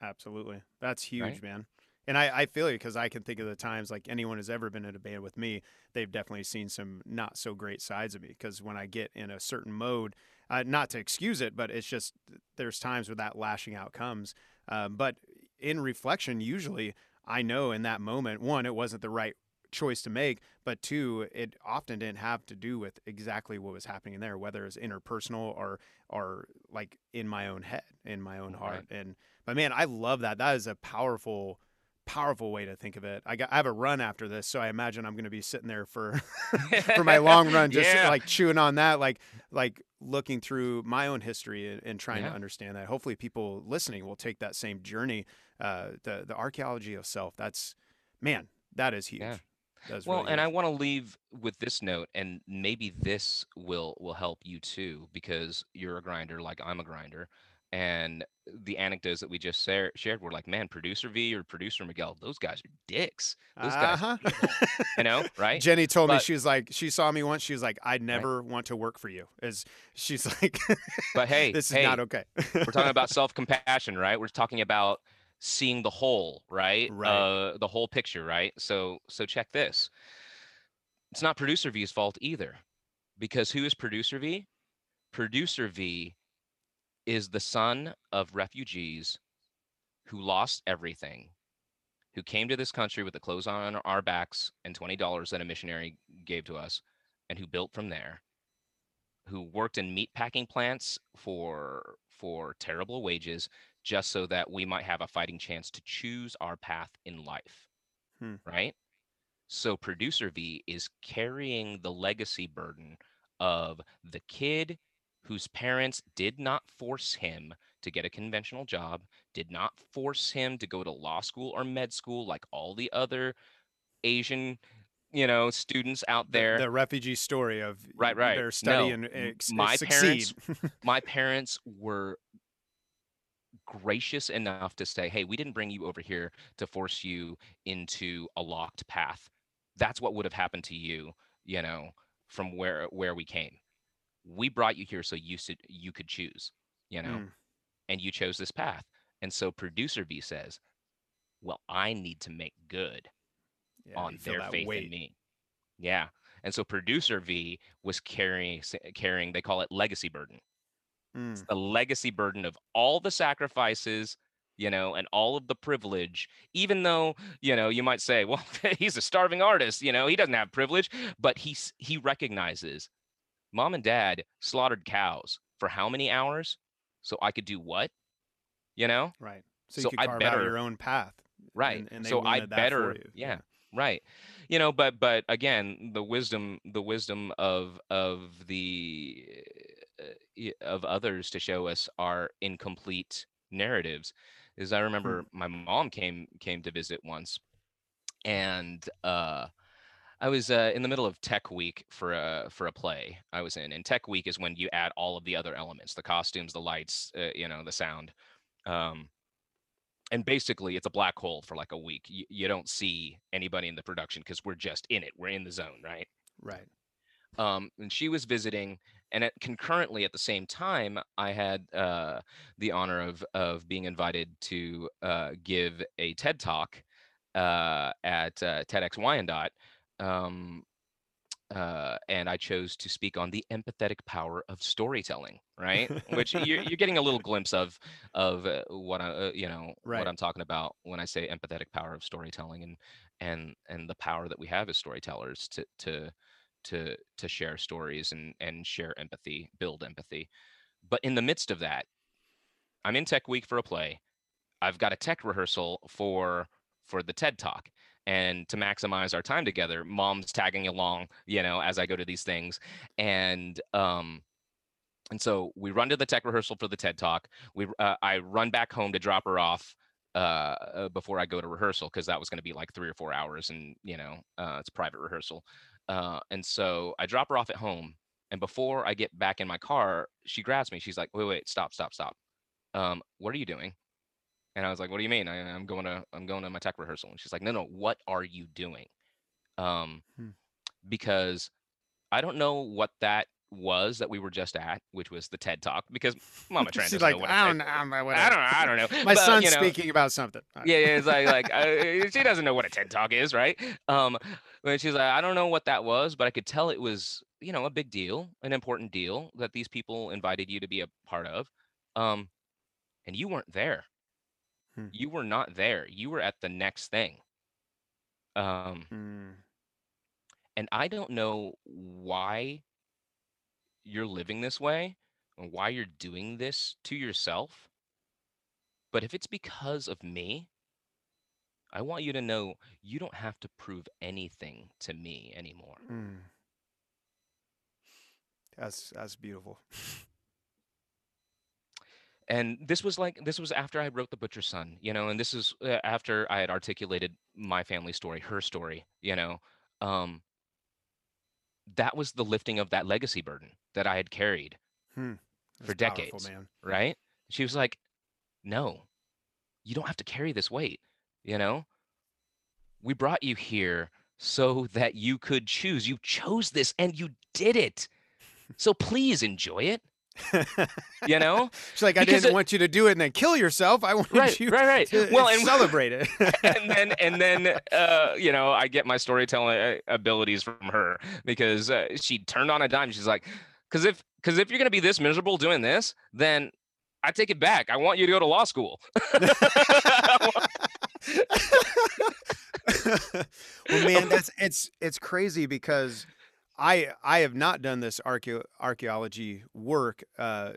Absolutely. That's huge, Right? man. And I, I feel you because I can think of the times like anyone who's ever been in a band with me, they've definitely seen some not so great sides of me. Because when I get in a certain mode, uh, not to excuse it, but it's just there's times where that lashing out comes. Um, but in reflection, usually I know in that moment, one, it wasn't the right choice to make, but two, it often didn't have to do with exactly what was happening there, whether it's interpersonal or or like in my own head, in my own heart. Right. And but man, I love that. That is a powerful powerful way to think of it. I got I have a run after this, so I imagine I'm going to be sitting there for for my long run, just Yeah. like chewing on that, like like looking through my own history and, and trying Yeah. to understand that. Hopefully, people listening will take that same journey. Uh, the the archaeology of self. That's man, that is huge. Yeah. That is Well, really and I want to leave with this note, and maybe this will will help you too, because you're a grinder like I'm a grinder. And the anecdotes that we just share, shared were like, man, producer V or producer Miguel, those guys are dicks. Those guys, Uh-huh. you know, right? Jenny told me she was like she saw me once. She was like, "I'd never want to work for you." Is she's like, But hey, this is hey, not okay." we're talking about self-compassion right we're talking about seeing the whole right Right. uh the whole picture right so so check this it's not producer v's fault either because who is producer v producer v is the son of refugees who lost everything who came to this country with the clothes on our backs and $20 that a missionary gave to us and who built from there who worked in meat packing plants for for terrible wages just so that we might have a fighting chance to choose our path in life Hmm. right so producer v is carrying the legacy burden of the kid whose parents did not force him to get a conventional job did not force him to go to law school or med school like all the other asian you know students out there the, refugee story of Right, right. Their study No, and ex- eh, my succeed. my parents were gracious enough to say, "Hey, we didn't bring you over here to force you into a locked path. That's what would have happened to you, you know, from where where we came. We brought you here so you should you could choose, you know, Mm. and you chose this path. And so producer V says, "Well, I need to make good Yeah, on their faith weight. in me. Yeah. And so producer V was carrying carrying they call it legacy burden. Mm. It's the legacy burden of all the sacrifices, you know, and all of the privilege, even though, you know, you might say, well, he's a starving artist, you know, he doesn't have privilege, but he's he recognizes mom and dad slaughtered cows for how many hours? So I could do what? You know? Right. So, So you could I carve out better- your own path. Right. And, and they so I better yeah. right you know but but again the wisdom the wisdom of of the uh, of others to show us our incomplete narratives is i remember my mom came came to visit once and uh I was uh, in the middle of Tech Week for a for a play I was in, and Tech Week is when you add all of the other elements: the costumes, the lights, uh, you know, the sound. Um, and basically it's a black hole for like a week you, you don't see anybody in the production because we're just in it we're in the zone right Right. um, and she was visiting and at, concurrently at the same time i had uh, the honor of of being invited to uh, give a ted talk uh, at uh, tedx wyandotte um, uh, and I chose to speak on the empathetic power of storytelling, right? Which you're, you're getting a little glimpse of of uh, what I, uh, you know, Right. what I'm talking about when I say empathetic power of storytelling, and and and the power that we have as storytellers to to to to share stories and and share empathy, build empathy. But in the midst of that, I'm in Tech Week for a play. I've got a tech rehearsal for for the TED Talk. And to maximize our time together, mom's tagging along, you know, as I go to these things. And um and so we run to the tech rehearsal for the TED Talk. We uh, I run back home to drop her off uh, uh before I go to rehearsal because that was going to be like three or four hours, and you know uh, it's private rehearsal. Uh, and so I drop her off at home, and before I get back in my car, she grabs me. She's like, "Wait, wait, stop, stop, stop. Um, what are you doing?" And I was like, "What do you mean? I, I'm going to I'm going to my tech rehearsal." And she's like, "No, no, what are you doing?" Um, Hmm. because I don't know what that was that we were just at, which was the TED Talk, because Mama Tran She's like, know what a I don't know. I'm- I don't know. I don't know. My But, son's you know, speaking about something. yeah, yeah, it's like like uh, she doesn't know what a TED Talk is, right? Um, when she's like, I don't know what that was, but I could tell it was, you know, a big deal, an important deal that these people invited you to be a part of, um, and you weren't there. Hmm. You were not there. You were at the next thing. Um, Hmm. and I don't know why you're living this way and why you're doing this to yourself. But if it's because of me, I want you to know you don't have to prove anything to me anymore. Mm. That's that's beautiful. And this was like this was after I wrote The Butcher's Son, you know, and this is uh, after I had articulated my family story, her story, you know. Um that was the lifting of that legacy burden that I had carried Hmm. For powerful, decades. man. right? She was like, "No, you don't have to carry this weight. You know, we brought you here so that you could choose. You chose this, and you did it. So please enjoy it. You know, She's like, I Because didn't it- want you to do it and then kill yourself. I wanted Right, you right, right. to Well, and- celebrate it. and then and then uh, you know, I get my storytelling uh, abilities from her because uh, she turned on a dime. She's like, "Because if because if you're gonna be this miserable doing this, then." I take it back. I want you to go to law school. well, man, that's it's it's crazy because I I have not done this archeo- archaeology work uh,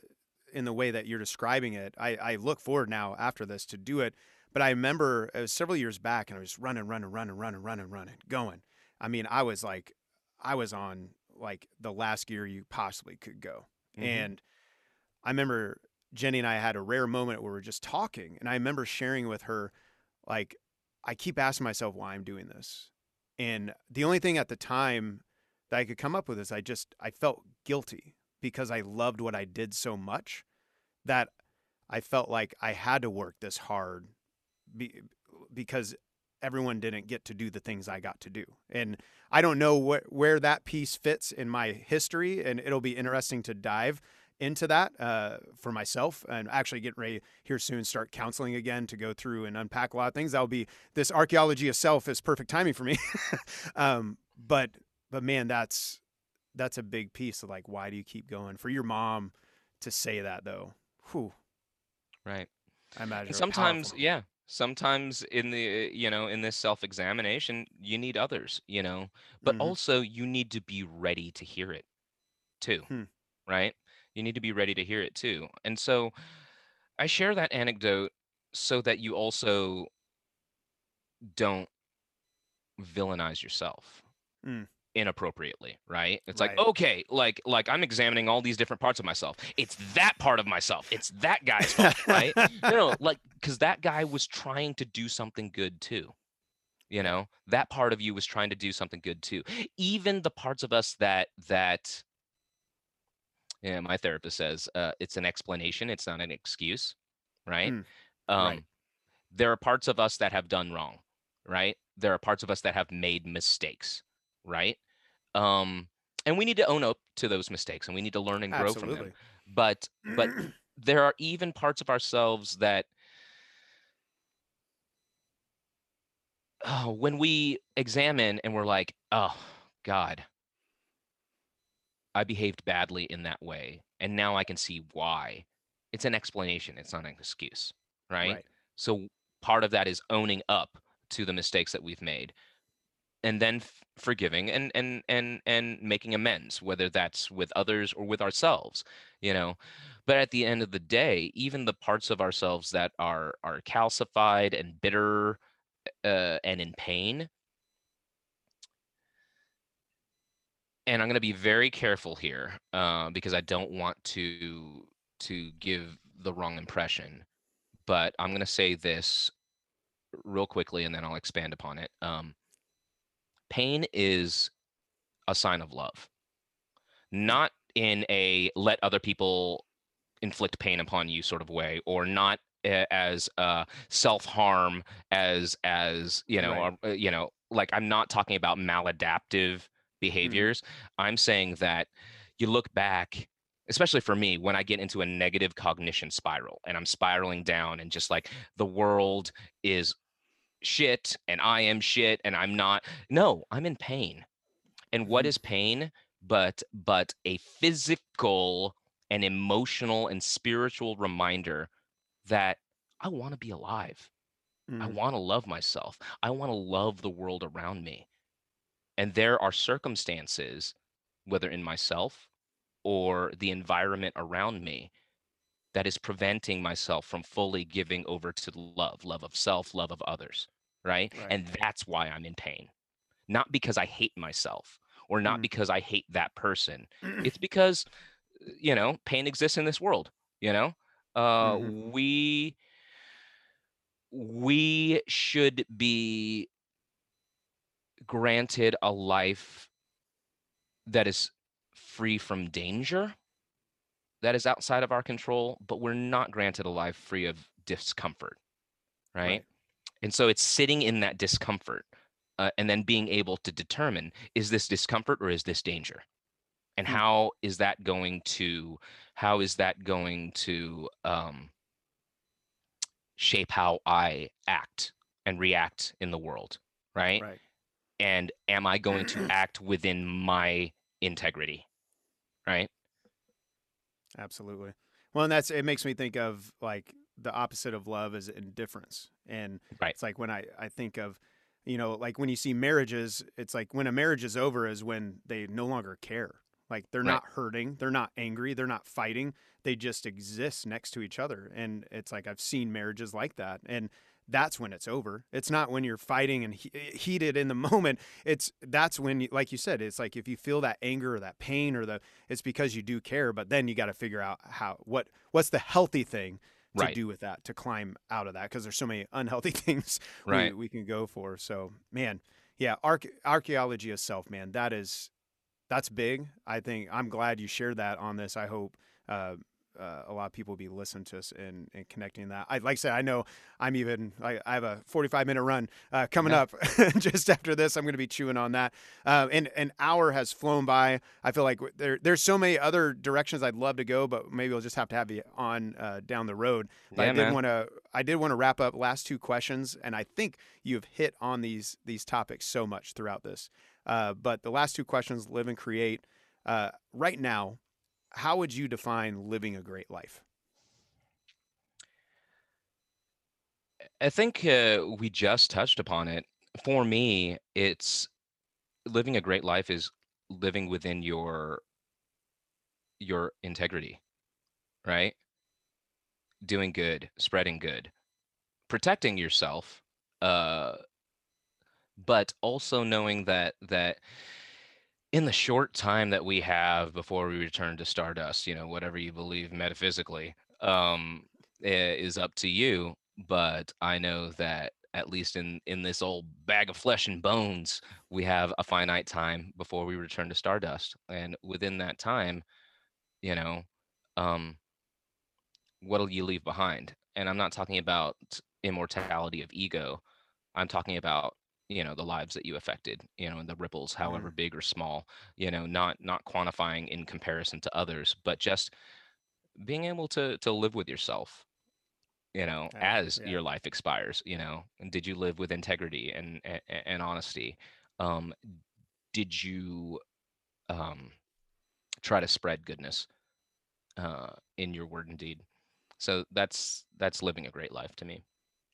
in the way that you're describing it. I, I look forward now after this to do it, but I remember it was several years back, and I was running, running, running, running, running, running, going. I mean, I was like, I was on like the last gear you possibly could go, Mhm. and I remember Jenny and I had a rare moment where we are just talking, and I remember sharing with her, like, I keep asking myself why I'm doing this, and the only thing at the time that I could come up with is I just I felt guilty because I loved what I did so much that I felt like I had to work this hard be, because everyone didn't get to do the things I got to do. And I don't know wh- where that piece fits in my history, and it'll be interesting to dive into that uh, for myself and actually getting ready here soon start counseling again to go through and unpack a lot of things that'll be this archaeology of self is perfect timing for me um, but but man that's that's a big piece of like why do you keep going for your mom to say that though whew, right. i imagine And sometimes yeah sometimes in the you know in this self-examination you need others you know but Mhm. also you need to be ready to hear it too Hmm. right you need to be ready to hear it too and so i share that anecdote so that you also don't villainize yourself Mm. Inappropriately right it's Right. like okay like like i'm examining all these different parts of myself it's that part of myself it's that guy's fault right no, no, like because that guy was trying to do something good too. You know, that part of you was trying to do something good too. Even the parts of us that that yeah, my therapist says uh, it's an explanation, it's not an excuse, right? Mm, Um, right. There are parts of us that have done wrong, right? There are parts of us that have made mistakes, right? Um, and we need to own up to those mistakes, and we need to learn and grow from them. But but there are even parts of ourselves that oh, when we examine and we're like, oh God, I behaved badly in that way, and now I can see why. It's an explanation. It's not an excuse, right? right So part of that is owning up to the mistakes that we've made, and then forgiving and and and and making amends, whether that's with others or with ourselves, you know. But at the end of the day, even the parts of ourselves that are are calcified and bitter uh, and in pain. And I'm going to be very careful here uh, because I don't want to to give the wrong impression. But I'm going to say this real quickly, and then I'll expand upon it. Um, pain is a sign of love, not in a let other people inflict pain upon you sort of way, or not as uh, self harm as as you know Right. uh, you know like I'm not talking about maladaptive behaviors. I'm saying that you look back especially for me when i get into a negative cognition spiral and i'm spiraling down and just like the world is shit and i am shit and i'm not no i'm in pain and what Mhm. pain but but a physical and emotional and spiritual reminder that i want to be alive I Mm. want to love myself. I want to love the world around me. And there are circumstances, whether in myself or the environment around me, that is preventing myself from fully giving over to love, love of self, love of others. Right. Right. And that's why I'm in pain. Not because I hate myself or not Mm. because I hate that person. It's because, uh, you know, pain exists in this world, you know? Uh, Mhm. We we should be granted a life that is free from danger that is outside of our control but we're not granted a life free of discomfort right, Right. And so it's sitting in that discomfort uh, and then being able to determine is this discomfort or is this danger and Hmm. how is that going to how is that going to um, shape how I act and react in the world, right? Right. And am I going to act within my integrity, right? Absolutely. Well, and that's it makes me think of like the opposite of love is indifference. And Right. it's like when I I think of you know, like when you see marriages, it's like when a marriage is over is when they no longer care. Like they're Right. not hurting, they're not angry, they're not fighting. They just exist next to each other. And it's like I've seen marriages like that. And that's when it's over. It's not when you're fighting and he- eh, heated in the moment. It's that's when, you, like you said, it's like if you feel that anger or that pain or the, it's because you do care. But then you got to figure out how what what's the healthy thing to Right. do with that to climb out of that because there's so many unhealthy things Right. we, we can go for. So man, yeah, arch- archaeology of self, man, that is that's big. I think I'm glad you shared that on this. I hope uh, uh, a lot of people will be listening to us and, and connecting that. I like I said, I know I'm even I, I have a 45 minute run uh, coming Yeah. up just after this. I'm going to be chewing on that. Uh, and an hour has flown by. I feel like there there's so many other directions I'd love to go, but maybe we'll just have to have you on uh, down the road. But Yeah, I did want to I did want to wrap up last two questions, and I think you've hit on these these topics so much throughout this. Uh, but the last two questions, live and create. Uh, right now, how would you define living a great life? I think uh, we just touched upon it. For me, it's living a great life is living within your your integrity, right? Doing good, spreading good, protecting yourself, uh, but also knowing that that in the short time that we have before we return to Stardust, you know, whatever you believe metaphysically, um, is up to you. But I know that at least in in this old bag of flesh and bones, we have a finite time before we return to Stardust, and within that time, you know, um, what'll you leave behind? And I'm not talking about immortality of ego. I'm talking about you know the lives that you affected you know and the ripples however big or small you know not not quantifying in comparison to others but just being able to to live with yourself you know Yeah, as yeah. your life expires you know and did you live with integrity and and, and honesty? Um did you um try to spread goodness uh in your word and deed? So that's that's living a great life to me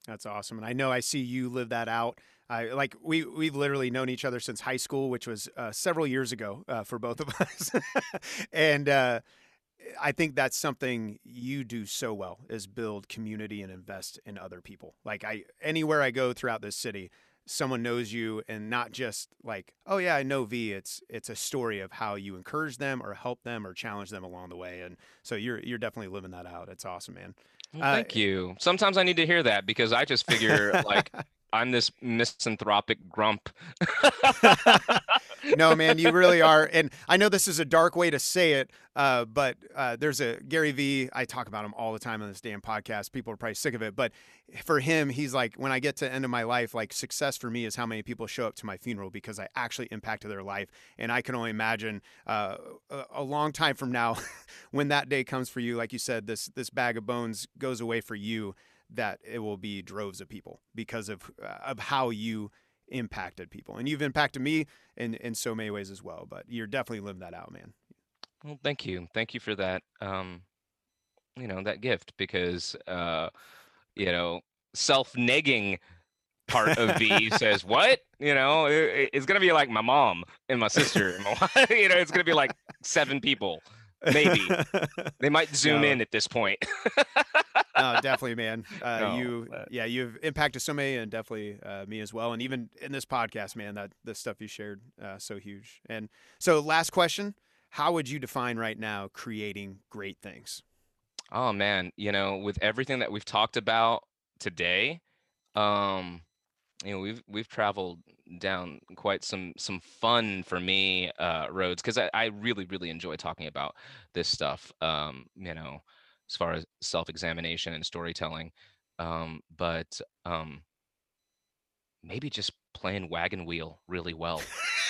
That's awesome, and I know I see you live that out. I like we we've literally known each other since high school, which was uh, several years ago uh, for both of us, and uh, I think that's something you do so well is build community and invest in other people. Like I anywhere I go throughout this city, someone knows you and not just like, oh yeah, I know Vi. It's it's a story of how you encourage them or help them or challenge them along the way. And so you're you're definitely living that out. It's awesome, man. Well, Uh, thank you. sometimes i need to hear that because i just figure like i'm this misanthropic grump no, man, you really are. And I know this is a dark way to say it, uh, but uh, there's a Gary Vee. I talk about him all the time on this damn podcast. People are probably sick of it, but for him, he's like, when I get to the end of my life, like success for me is how many people show up to my funeral because I actually impacted their life. And I can only imagine uh, a, a long time from now, when that day comes for you, like you said, this this bag of bones goes away for you. That it will be droves of people because of uh, of how you impacted people. And you've impacted me in, in so many ways as well. But you're definitely living that out, man. Well, thank you. Thank you for that. Um, you know, that gift because, uh, you know, self negging part of Vi says, what? You know, it, it's going to be like my mom and my sister. you know, it's going to be like seven people. Maybe they might zoom no. in at this point. No, definitely, man. Uh, no, you, but... yeah, you've impacted so many, and definitely uh, me as well. And even in this podcast, man, that the stuff you shared, uh, so huge. And so, last question: How would you define right now creating great things? Oh man, you know, with everything that we've talked about today, um, you know, we've we've traveled down quite some some fun for me uh, roads because I, I really really enjoy talking about this stuff. Um, you know, as far as self-examination and storytelling um, but um, maybe just playing wagon wheel really well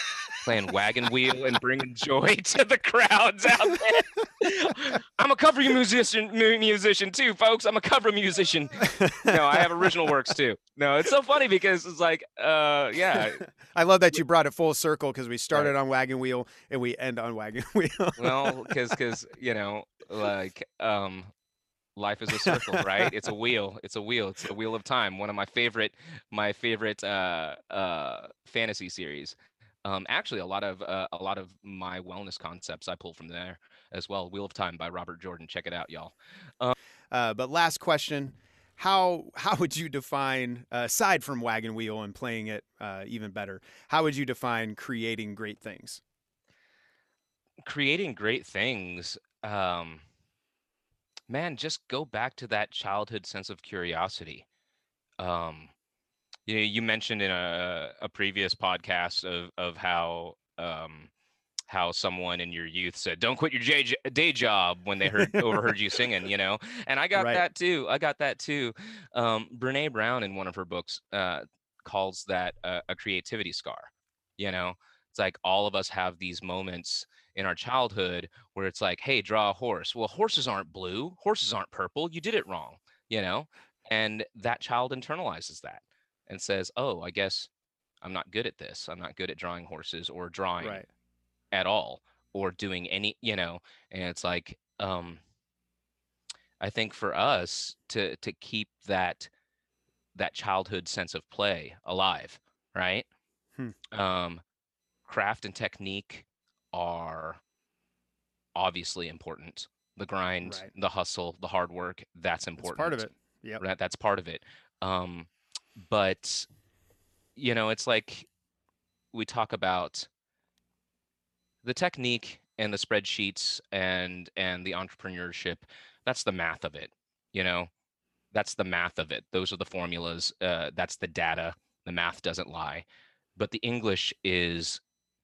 playing wagon wheel and bringing joy to the crowds out there. I'm a cover musician, musician too, folks. I'm a cover musician. No, I have original works too. No, it's so funny because it's like, uh, yeah. I love that you brought it full circle because we started right. on wagon wheel and we end on wagon wheel. well, because because you know, like, um, life is a circle right it's a wheel it's a wheel it's the wheel of time one of my favorite my favorite uh uh fantasy series um, actually, a lot of uh, a lot of my wellness concepts I pull from there as well. Wheel of Time by Robert Jordan. Check it out, y'all. Um, uh, but last question: How how would you define uh, aside from Wagon Wheel and playing it uh, even better? How would you define creating great things? Creating great things. Um, man, just go back to that childhood sense of curiosity. Um, you know, you mentioned in a, a previous podcast of of how um, how someone in your youth said, "Don't quit your day, day job" when they heard overheard you singing. You know, and I got right. that too. I got that too. Um, Brene Brown in one of her books uh, calls that a, a creativity scar. You know, it's like all of us have these moments in our childhood where it's like, "Hey, draw a horse." Well, horses aren't blue. Horses aren't purple. You did it wrong. You know, and that child internalizes that and says, "Oh, I guess I'm not good at this. I'm not good at drawing horses or drawing right. at all or doing any, you know." And it's like um I think for us to to keep that that childhood sense of play alive, right? Hmm. Um craft and technique are obviously important. The grind, right. the hustle, the hard work, that's important. That's part of it. Yeah. That, that's part of it. Um, but you know it's like we talk about the technique and the spreadsheets and and the entrepreneurship. That's the math of it you know? That's the math of it. Those are the formulas uh, that's the data. The math doesn't lie. But the english is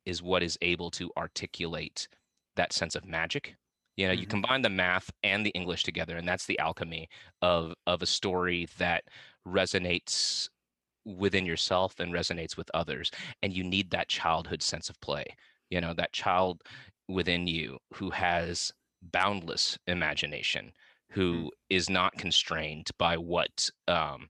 is what is able to articulate that sense of magic you know mm-hmm. you combine the math and the english together and that's the alchemy of of a story that resonates within yourself and resonates with others and you need that childhood sense of play you know that child within you who has boundless imagination mm. who mm. is not constrained by what um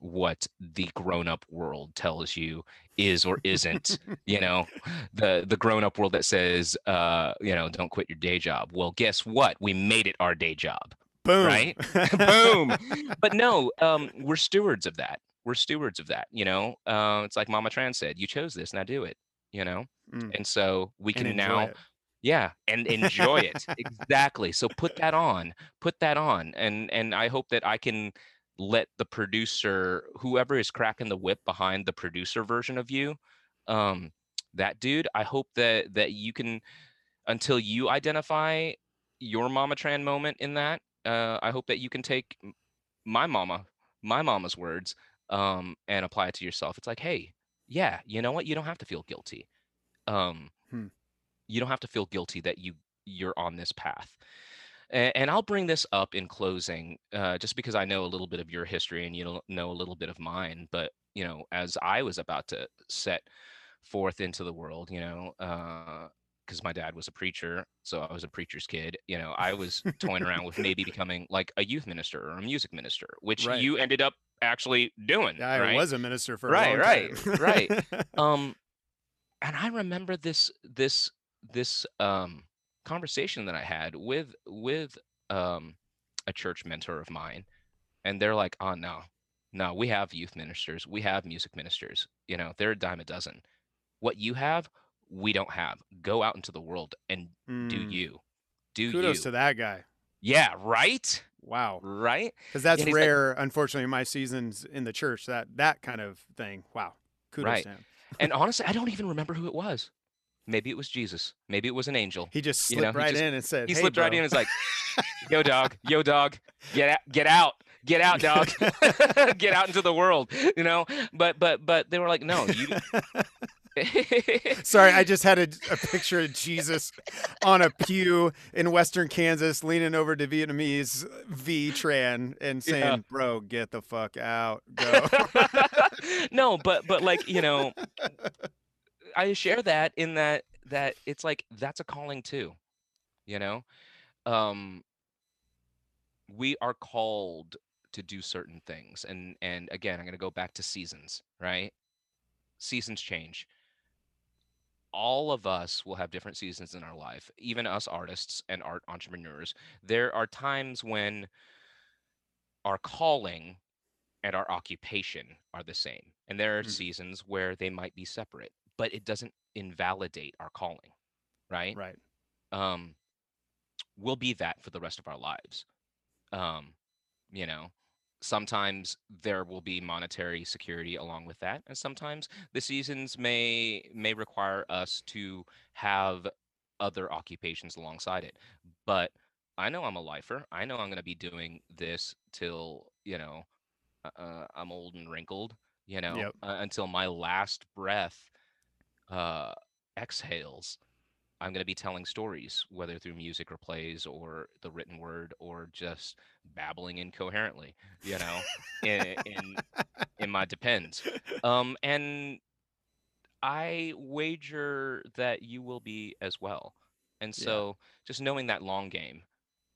what the grown-up world tells you is or isn't you know the the grown-up world that says uh you know don't quit your day job well guess what we made it our day job Boom. Right? Boom. But no, um, we're stewards of that. We're stewards of that. You know, uh, it's like Mama Tran said, you chose this, now do it. You know, mm. and so we can now. It. Yeah, and enjoy it exactly. So put that on, put that on, and and I hope that I can let the producer, whoever is cracking the whip behind the producer version of you, um, that dude. I hope that that you can, until you identify your Mama Tran moment in that, uh, I hope that you can take my mama, my mama's words, um, and apply it to yourself. It's like, hey, yeah, you know what? You don't have to feel guilty. Um, Hmm. You don't have to feel guilty that you you're on this path. And, and I'll bring this up in closing, uh, just because I know a little bit of your history and you know a little bit of mine. But you know, as I was about to set forth into the world, you know, because my dad was a preacher, so I was a preacher's kid. You know, I was toying around with maybe becoming like a youth minister or a music minister, which Right. you ended up actually doing. Yeah, I right? was a minister for a Right, right, right. um and i remember this this this um conversation that i had with with um a church mentor of mine and they're like oh no no we have youth ministers we have music ministers you know they're a dime a dozen what you have we don't have go out into the world and do Mm, you do Kudos you to that guy. yeah right Wow. right Because that's he's like- rare, unfortunately, in my seasons in the church. That that kind of thing. Wow. Kudos Right. to him. and honestly i don't even remember who it was maybe it was jesus maybe it was an angel He just You slipped know, right just- in and said, He "Hey, slipped right in and was like, "Yo, dog, yo, dog, get out, get out, get out, dog, get out into the world." You know, but but but they were like, "No, you." Sorry, I just had a, a picture of Jesus on a pew in Western Kansas, leaning over to Vietnamese Vi Tran and saying, Yeah. "Bro, get the fuck out, go." no, but but like you know, I share that in that that it's like that's a calling too, you know. Um, we are called to do certain things, and and again, I'm going to go back to seasons, right? Seasons change. All of us will have different seasons in our life, even us artists and art entrepreneurs. There are times when our calling and our occupation are the same. And there are Mhm. seasons where they might be separate, but it doesn't invalidate our calling, right? right. Um, we'll be that for the rest of our lives. Um, you know, sometimes there will be monetary security along with that, and sometimes the seasons may may require us to have other occupations alongside it. But I know I'm a lifer. I know I'm going to be doing this till you know uh, uh, I'm old and wrinkled. You know, Yep. uh, until my last breath uh, exhales. I'm going to be telling stories, whether through music or plays or the written word or just babbling incoherently, you know, in, in in my depends. Um, and I wager that you will be as well. And Yeah. so just knowing that long game,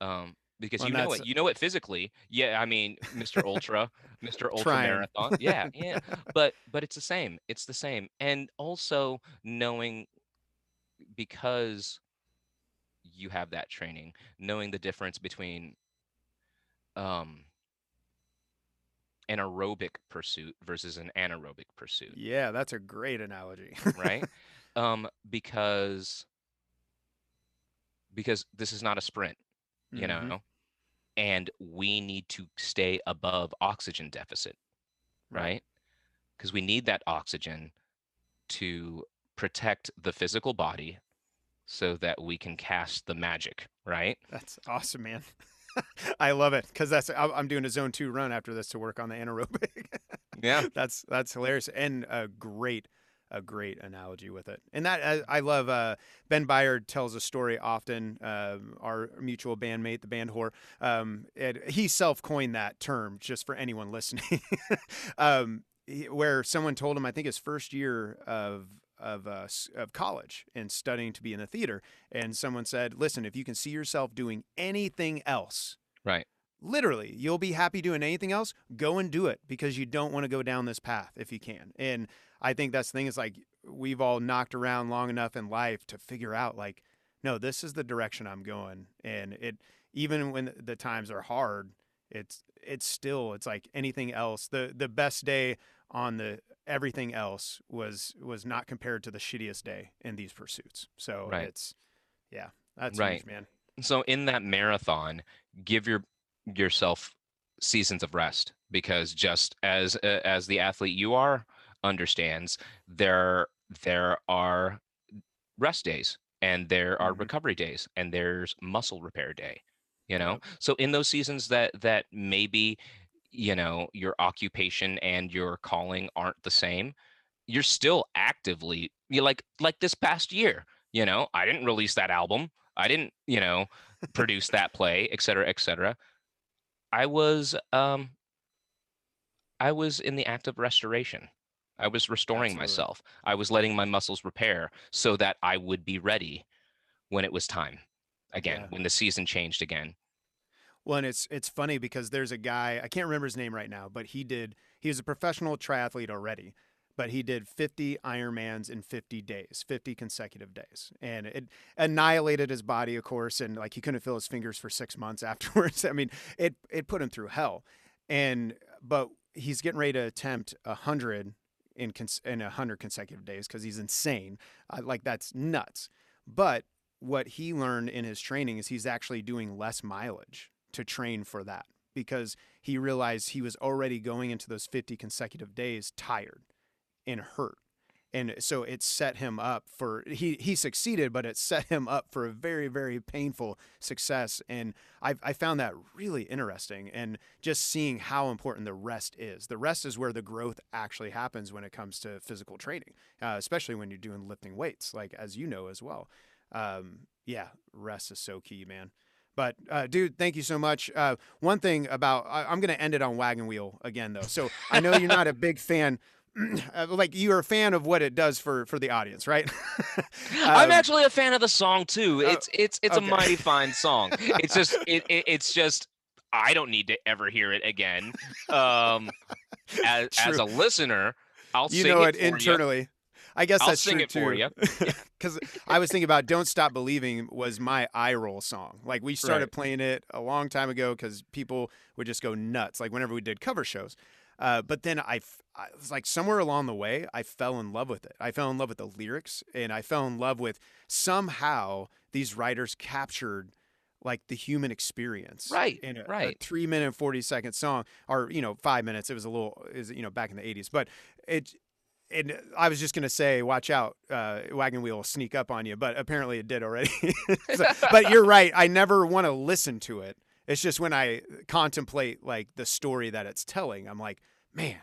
um, because Well, you know it, you know it physically. Yeah, I mean, Mr. Ultra, Mr. Ultra. Marathon. Yeah, yeah. But but it's the same. It's the same. And also knowing because you have that training, knowing the difference between um an aerobic pursuit versus an anaerobic pursuit Yeah, that's a great analogy. right um because because this is not a sprint you Mhm. know and we need to stay above oxygen deficit right because we need that oxygen to protect the physical body so that we can cast the magic right That's awesome, man. I love it because that's I'm I'm doing a zone two run after this to work on the anaerobic. yeah that's that's hilarious and a great a great analogy with it. And that I, I love. Uh, ben Byard tells a story often. Um, our mutual bandmate, the band whore, um, it, he self coined that term just for anyone listening. um, he- where someone told him, I think his first year of of uh, of college and studying to be in the theater, and someone said, "Listen, if you can see yourself doing anything else." right literally you'll be happy doing anything else go and do it because you don't want to go down this path if you can and i think that's the thing is like we've all knocked around long enough in life to figure out like no this is the direction i'm going and it even when the times are hard it's it's still it's like anything else the the best day on the everything else was was not compared to the shittiest day in these pursuits so Right. it's yeah that's Right. huge man so in that marathon give your yourself seasons of rest because just as uh, as the athlete you are understands there there are rest days and there are Mhm. recovery days and there's muscle repair day you know? So in those seasons that that maybe you know your occupation and your calling aren't the same you're still actively you like like this past year you know i didn't release that album i didn't you know produce that play et cetera et cetera. I was um i was in the act of restoration i was restoring Absolutely. myself i was letting my muscles repair so that i would be ready when it was time again Yeah. when the season changed again Well, and it's it's funny because there's a guy I can't remember his name right now, but he did he was a professional triathlete already, but he did 50 Ironmans in 50 days, 50 consecutive days, and it annihilated his body, of course, and like he couldn't feel his fingers for six months afterwards. I mean, it it put him through hell, and but he's getting ready to attempt a hundred in cons- in a hundred consecutive days because he's insane. Uh, like that's nuts. But what he learned in his training is he's actually doing less mileage to train for that because he realized he was already going into those 50 consecutive days tired and hurt. And so it set him up for he he succeeded, but it set him up for a very very painful success. And I I found that really interesting, and just seeing how important the rest is. The rest is where the growth actually happens when it comes to physical training, uh, especially when you're doing lifting weights, like as you know as well. Um, yeah, rest is so key, man. But uh, dude, thank you so much. Uh, one thing about I, I'm going to end it on Wagon Wheel again, though. So I know you're not a big fan. uh, like you're a fan of what it does for for the audience, right? I'm Um, actually a fan of the song too. oh, It's it's it's okay. a mighty fine song. It's just it, it it's just I don't need to ever hear it again. Um, as as a listener, I'll you sing know it it for you. internally. I guess I'll that's sing true it for too. Because I was thinking about "Don't Stop Believing" was my eye roll song. Like we started Right. playing it a long time ago because people would just go nuts. Like whenever we did cover shows. Uh, but then I, f- I was like somewhere along the way, I fell in love with it. I fell in love with the lyrics, and I fell in love with somehow these writers captured like the human experience, Right, In a, a right. three minute forty second song, or you know five minutes. It was a little, is you know back in the eighties, but it. And I was just gonna say, watch out, uh, wagon wheel will sneak up on you, but apparently it did already. So- but you're right. I never want to listen to it. It's just when I contemplate like the story that it's telling, I'm like, man,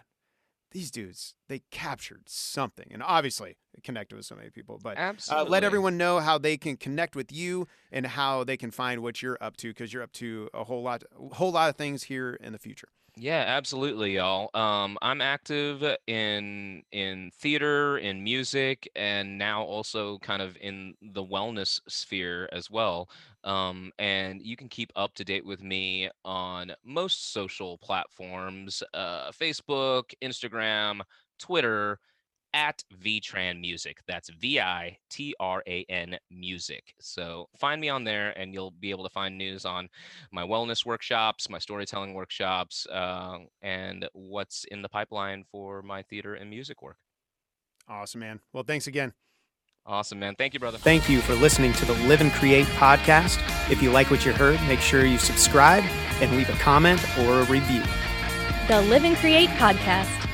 these dudes they captured something, and obviously it connected with so many people. But uh, let everyone know how they can connect with you and how they can find what you're up to because you're up to a whole lot, a whole lot of things here in the future. Yeah, absolutely, y'all. Um, I'm active in in theater, in music, and now also kind of in the wellness sphere as well. Um, and you can keep up to date with me on most social platforms, uh, Facebook, Instagram, Twitter, at Vi Tran Music. That's V I T R A N Music. So find me on there, and you'll be able to find news on my wellness workshops, my storytelling workshops, uh, and what's in the pipeline for my theater and music work. Awesome, man. Well, thanks again. Awesome, man. Thank you, brother. Thank you for listening to the Live and Create podcast. If you like what you heard, make sure you subscribe and leave a comment or a review. The Live and Create Podcast.